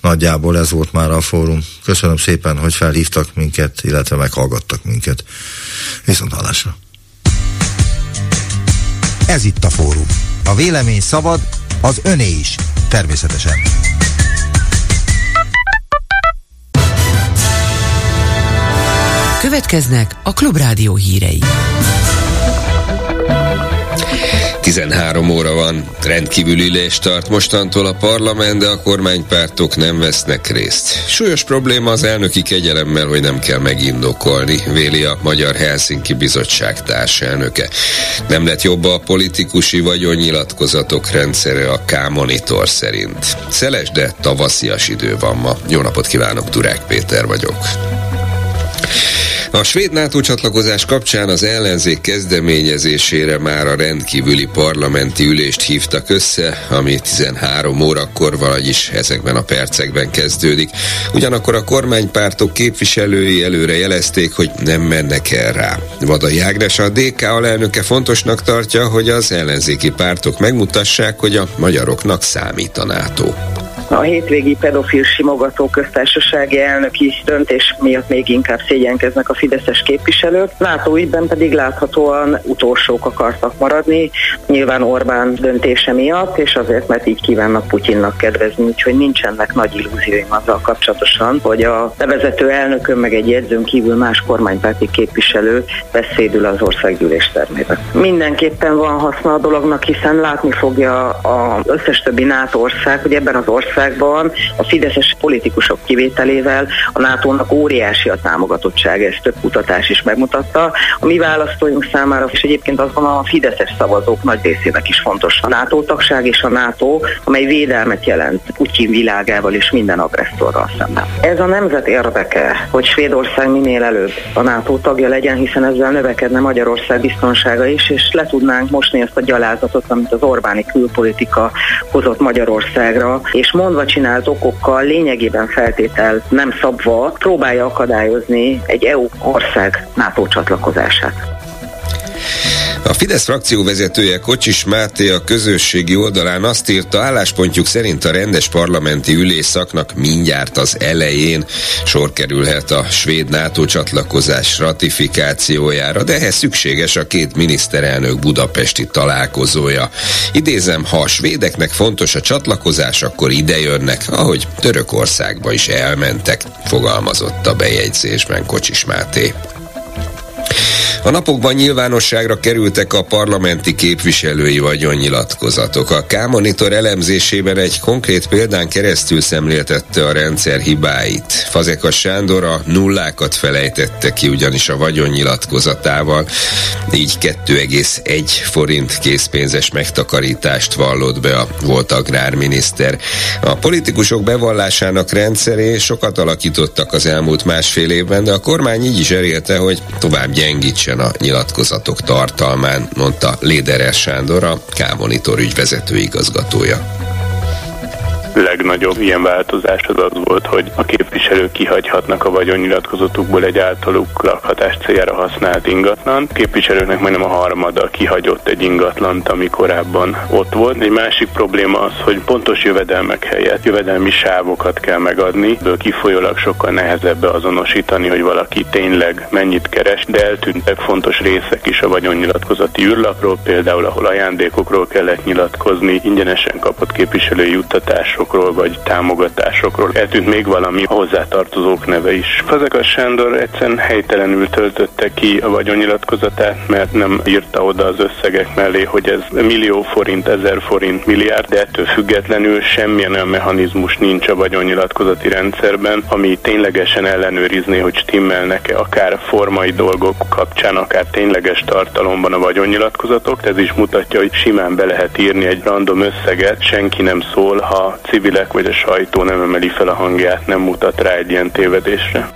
Nagyjából ez volt már a fórum. Köszönöm szépen, hogy felhívtak minket, illetve meghallgattak minket. Viszont hallásra. Ez itt a fórum. A vélemény szabad, az öné is. Természetesen. Következnek a Klubrádió hírei. 13 óra van, rendkívül ülés tart mostantól a parlament, de a kormánypártok nem vesznek részt. Súlyos probléma az elnöki kegyelemmel, hogy nem kell megindokolni, véli a Magyar Helsinki Bizottság társelnöke. Nem lett jobb a politikusi vagyonnyilatkozatok rendszere a K-monitor szerint. Szeles, de tavaszias idő van ma. Jó napot kívánok, Turák Péter vagyok. A svéd NATO csatlakozás kapcsán az ellenzék kezdeményezésére már a rendkívüli parlamenti ülést hívtak össze, ami 13 órakor, vagyis ezekben a percekben kezdődik. Ugyanakkor a kormánypártok képviselői előre jelezték, hogy nem mennek el rá. Vadai Ágnes a DK alelnöke fontosnak tartja, hogy az ellenzéki pártok megmutassák, hogy a magyaroknak számít a NATO a hétvégi pedofil simogató köztársasági elnöki döntés miatt még inkább szégyenkeznek a fideszes képviselők. Látóügyben pedig láthatóan utolsók akartak maradni, nyilván Orbán döntése miatt, és azért, mert így kívánnak Putyinnak kedvezni, úgyhogy nincsenek nagy illúzióim azzal kapcsolatosan, hogy a levezető elnökön meg egy jegyzőn kívül más kormánypárti képviselő beszédül az országgyűlés termébe. Mindenképpen van haszna a dolognak, hiszen látni fogja az összes többi NATO ország, hogy ebben az ország országban a fideszes politikusok kivételével a NATO-nak óriási a támogatottság, ezt több kutatás is megmutatta. A mi választóink számára, és egyébként azt gondolom a fideszes szavazók nagy részének is fontos a NATO tagság és a NATO, amely védelmet jelent Putyin világával és minden agresszorral szemben. Ez a nemzet érdeke, hogy Svédország minél előbb a NATO tagja legyen, hiszen ezzel növekedne Magyarország biztonsága is, és le tudnánk mosni ezt a gyalázatot, amit az Orbáni külpolitika hozott Magyarországra, és mondva csinált okokkal lényegében feltétel nem szabva próbálja akadályozni egy EU ország NATO csatlakozását. A Fidesz frakció vezetője Kocsis Máté a közösségi oldalán azt írta, álláspontjuk szerint a rendes parlamenti ülésszaknak mindjárt az elején sor kerülhet a svéd NATO csatlakozás ratifikációjára, de ehhez szükséges a két miniszterelnök budapesti találkozója. Idézem, ha a svédeknek fontos a csatlakozás, akkor idejönnek, ahogy Törökországba is elmentek, fogalmazott a bejegyzésben Kocsis Máté. A napokban nyilvánosságra kerültek a parlamenti képviselői vagyonnyilatkozatok. A K-monitor elemzésében egy konkrét példán keresztül szemléltette a rendszer hibáit. Fazekas Sándor a nullákat felejtette ki ugyanis a vagyonnyilatkozatával, így 2,1 forint készpénzes megtakarítást vallott be a volt agrárminiszter. A politikusok bevallásának rendszeré sokat alakítottak az elmúlt másfél évben, de a kormány így is erélte, hogy tovább gyengítsen a nyilatkozatok tartalmán, mondta Léderes Sándor, a K-Monitor ügyvezető igazgatója legnagyobb ilyen változás az az volt, hogy a képviselők kihagyhatnak a vagyonnyilatkozatukból egy általuk lakhatás céljára használt ingatlan. A képviselőknek majdnem a harmada kihagyott egy ingatlant, ami korábban ott volt. Egy másik probléma az, hogy pontos jövedelmek helyett jövedelmi sávokat kell megadni, ből kifolyólag sokkal nehezebb azonosítani, hogy valaki tényleg mennyit keres, de eltűntek fontos részek is a vagyonnyilatkozati űrlapról, például ahol ajándékokról kellett nyilatkozni, ingyenesen kapott képviselői juttatások jutalmazásokról vagy támogatásokról. Eltűnt még valami hozzátartozók neve is. Fazekas Sándor egyszerűen helytelenül töltötte ki a vagyonnyilatkozatát, mert nem írta oda az összegek mellé, hogy ez millió forint, ezer forint, milliárd, de ettől függetlenül semmilyen olyan mechanizmus nincs a vagyonnyilatkozati rendszerben, ami ténylegesen ellenőrizné, hogy stimmelnek-e akár formai dolgok kapcsán, akár tényleges tartalomban a vagyonnyilatkozatok. Ez is mutatja, hogy simán be lehet írni egy random összeget, senki nem szól, ha civilek vagy a sajtó nem emeli fel a hangját, nem mutat rá egy ilyen tévedésre.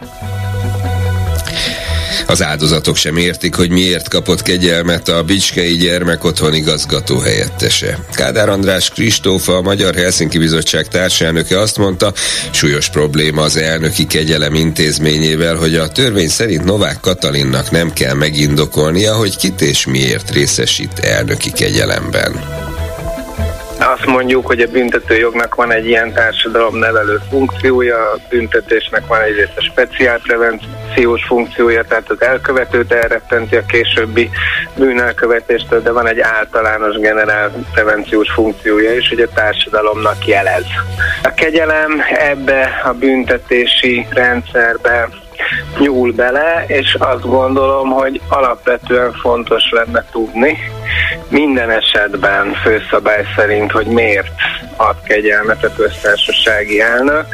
Az áldozatok sem értik, hogy miért kapott kegyelmet a Bicskei Gyermekotthon igazgató helyettese. Kádár András Kristófa, a Magyar Helsinki Bizottság társelnöke azt mondta, súlyos probléma az elnöki kegyelem intézményével, hogy a törvény szerint Novák Katalinnak nem kell megindokolnia, hogy kit és miért részesít elnöki kegyelemben azt mondjuk, hogy a büntetőjognak van egy ilyen társadalom nevelő funkciója, a büntetésnek van egyrészt a speciálprevenciós funkciója, tehát az elkövetőt elrettenti a későbbi bűnelkövetéstől, de van egy általános generál prevenciós funkciója is, hogy a társadalomnak jelez. A kegyelem ebbe a büntetési rendszerbe nyúl bele, és azt gondolom, hogy alapvetően fontos lenne tudni, minden esetben főszabály szerint, hogy miért ad kegyelmet a köztársasági elnök,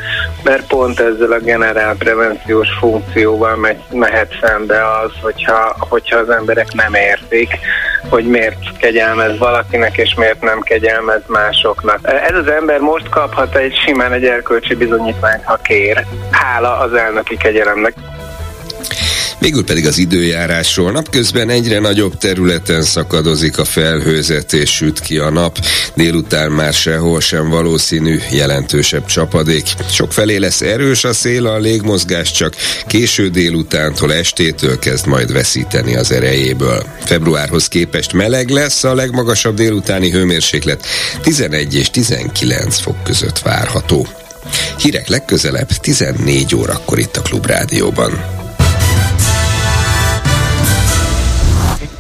mert pont ezzel a generál prevenciós funkcióval megy, mehet szembe az, hogyha, hogyha az emberek nem értik, hogy miért kegyelmez valakinek, és miért nem kegyelmez másoknak. Ez az ember most kaphat egy simán egy erkölcsi bizonyítványt, ha kér, hála az elnöki kegyelemnek. Végül pedig az időjárásról. Napközben egyre nagyobb területen szakadozik a felhőzet és süt ki a nap. Délután már sehol sem valószínű jelentősebb csapadék. Sok felé lesz erős a szél, a légmozgás csak késő délutántól estétől kezd majd veszíteni az erejéből. Februárhoz képest meleg lesz, a legmagasabb délutáni hőmérséklet 11 és 19 fok között várható. Hírek legközelebb 14 órakor itt a Klubrádióban.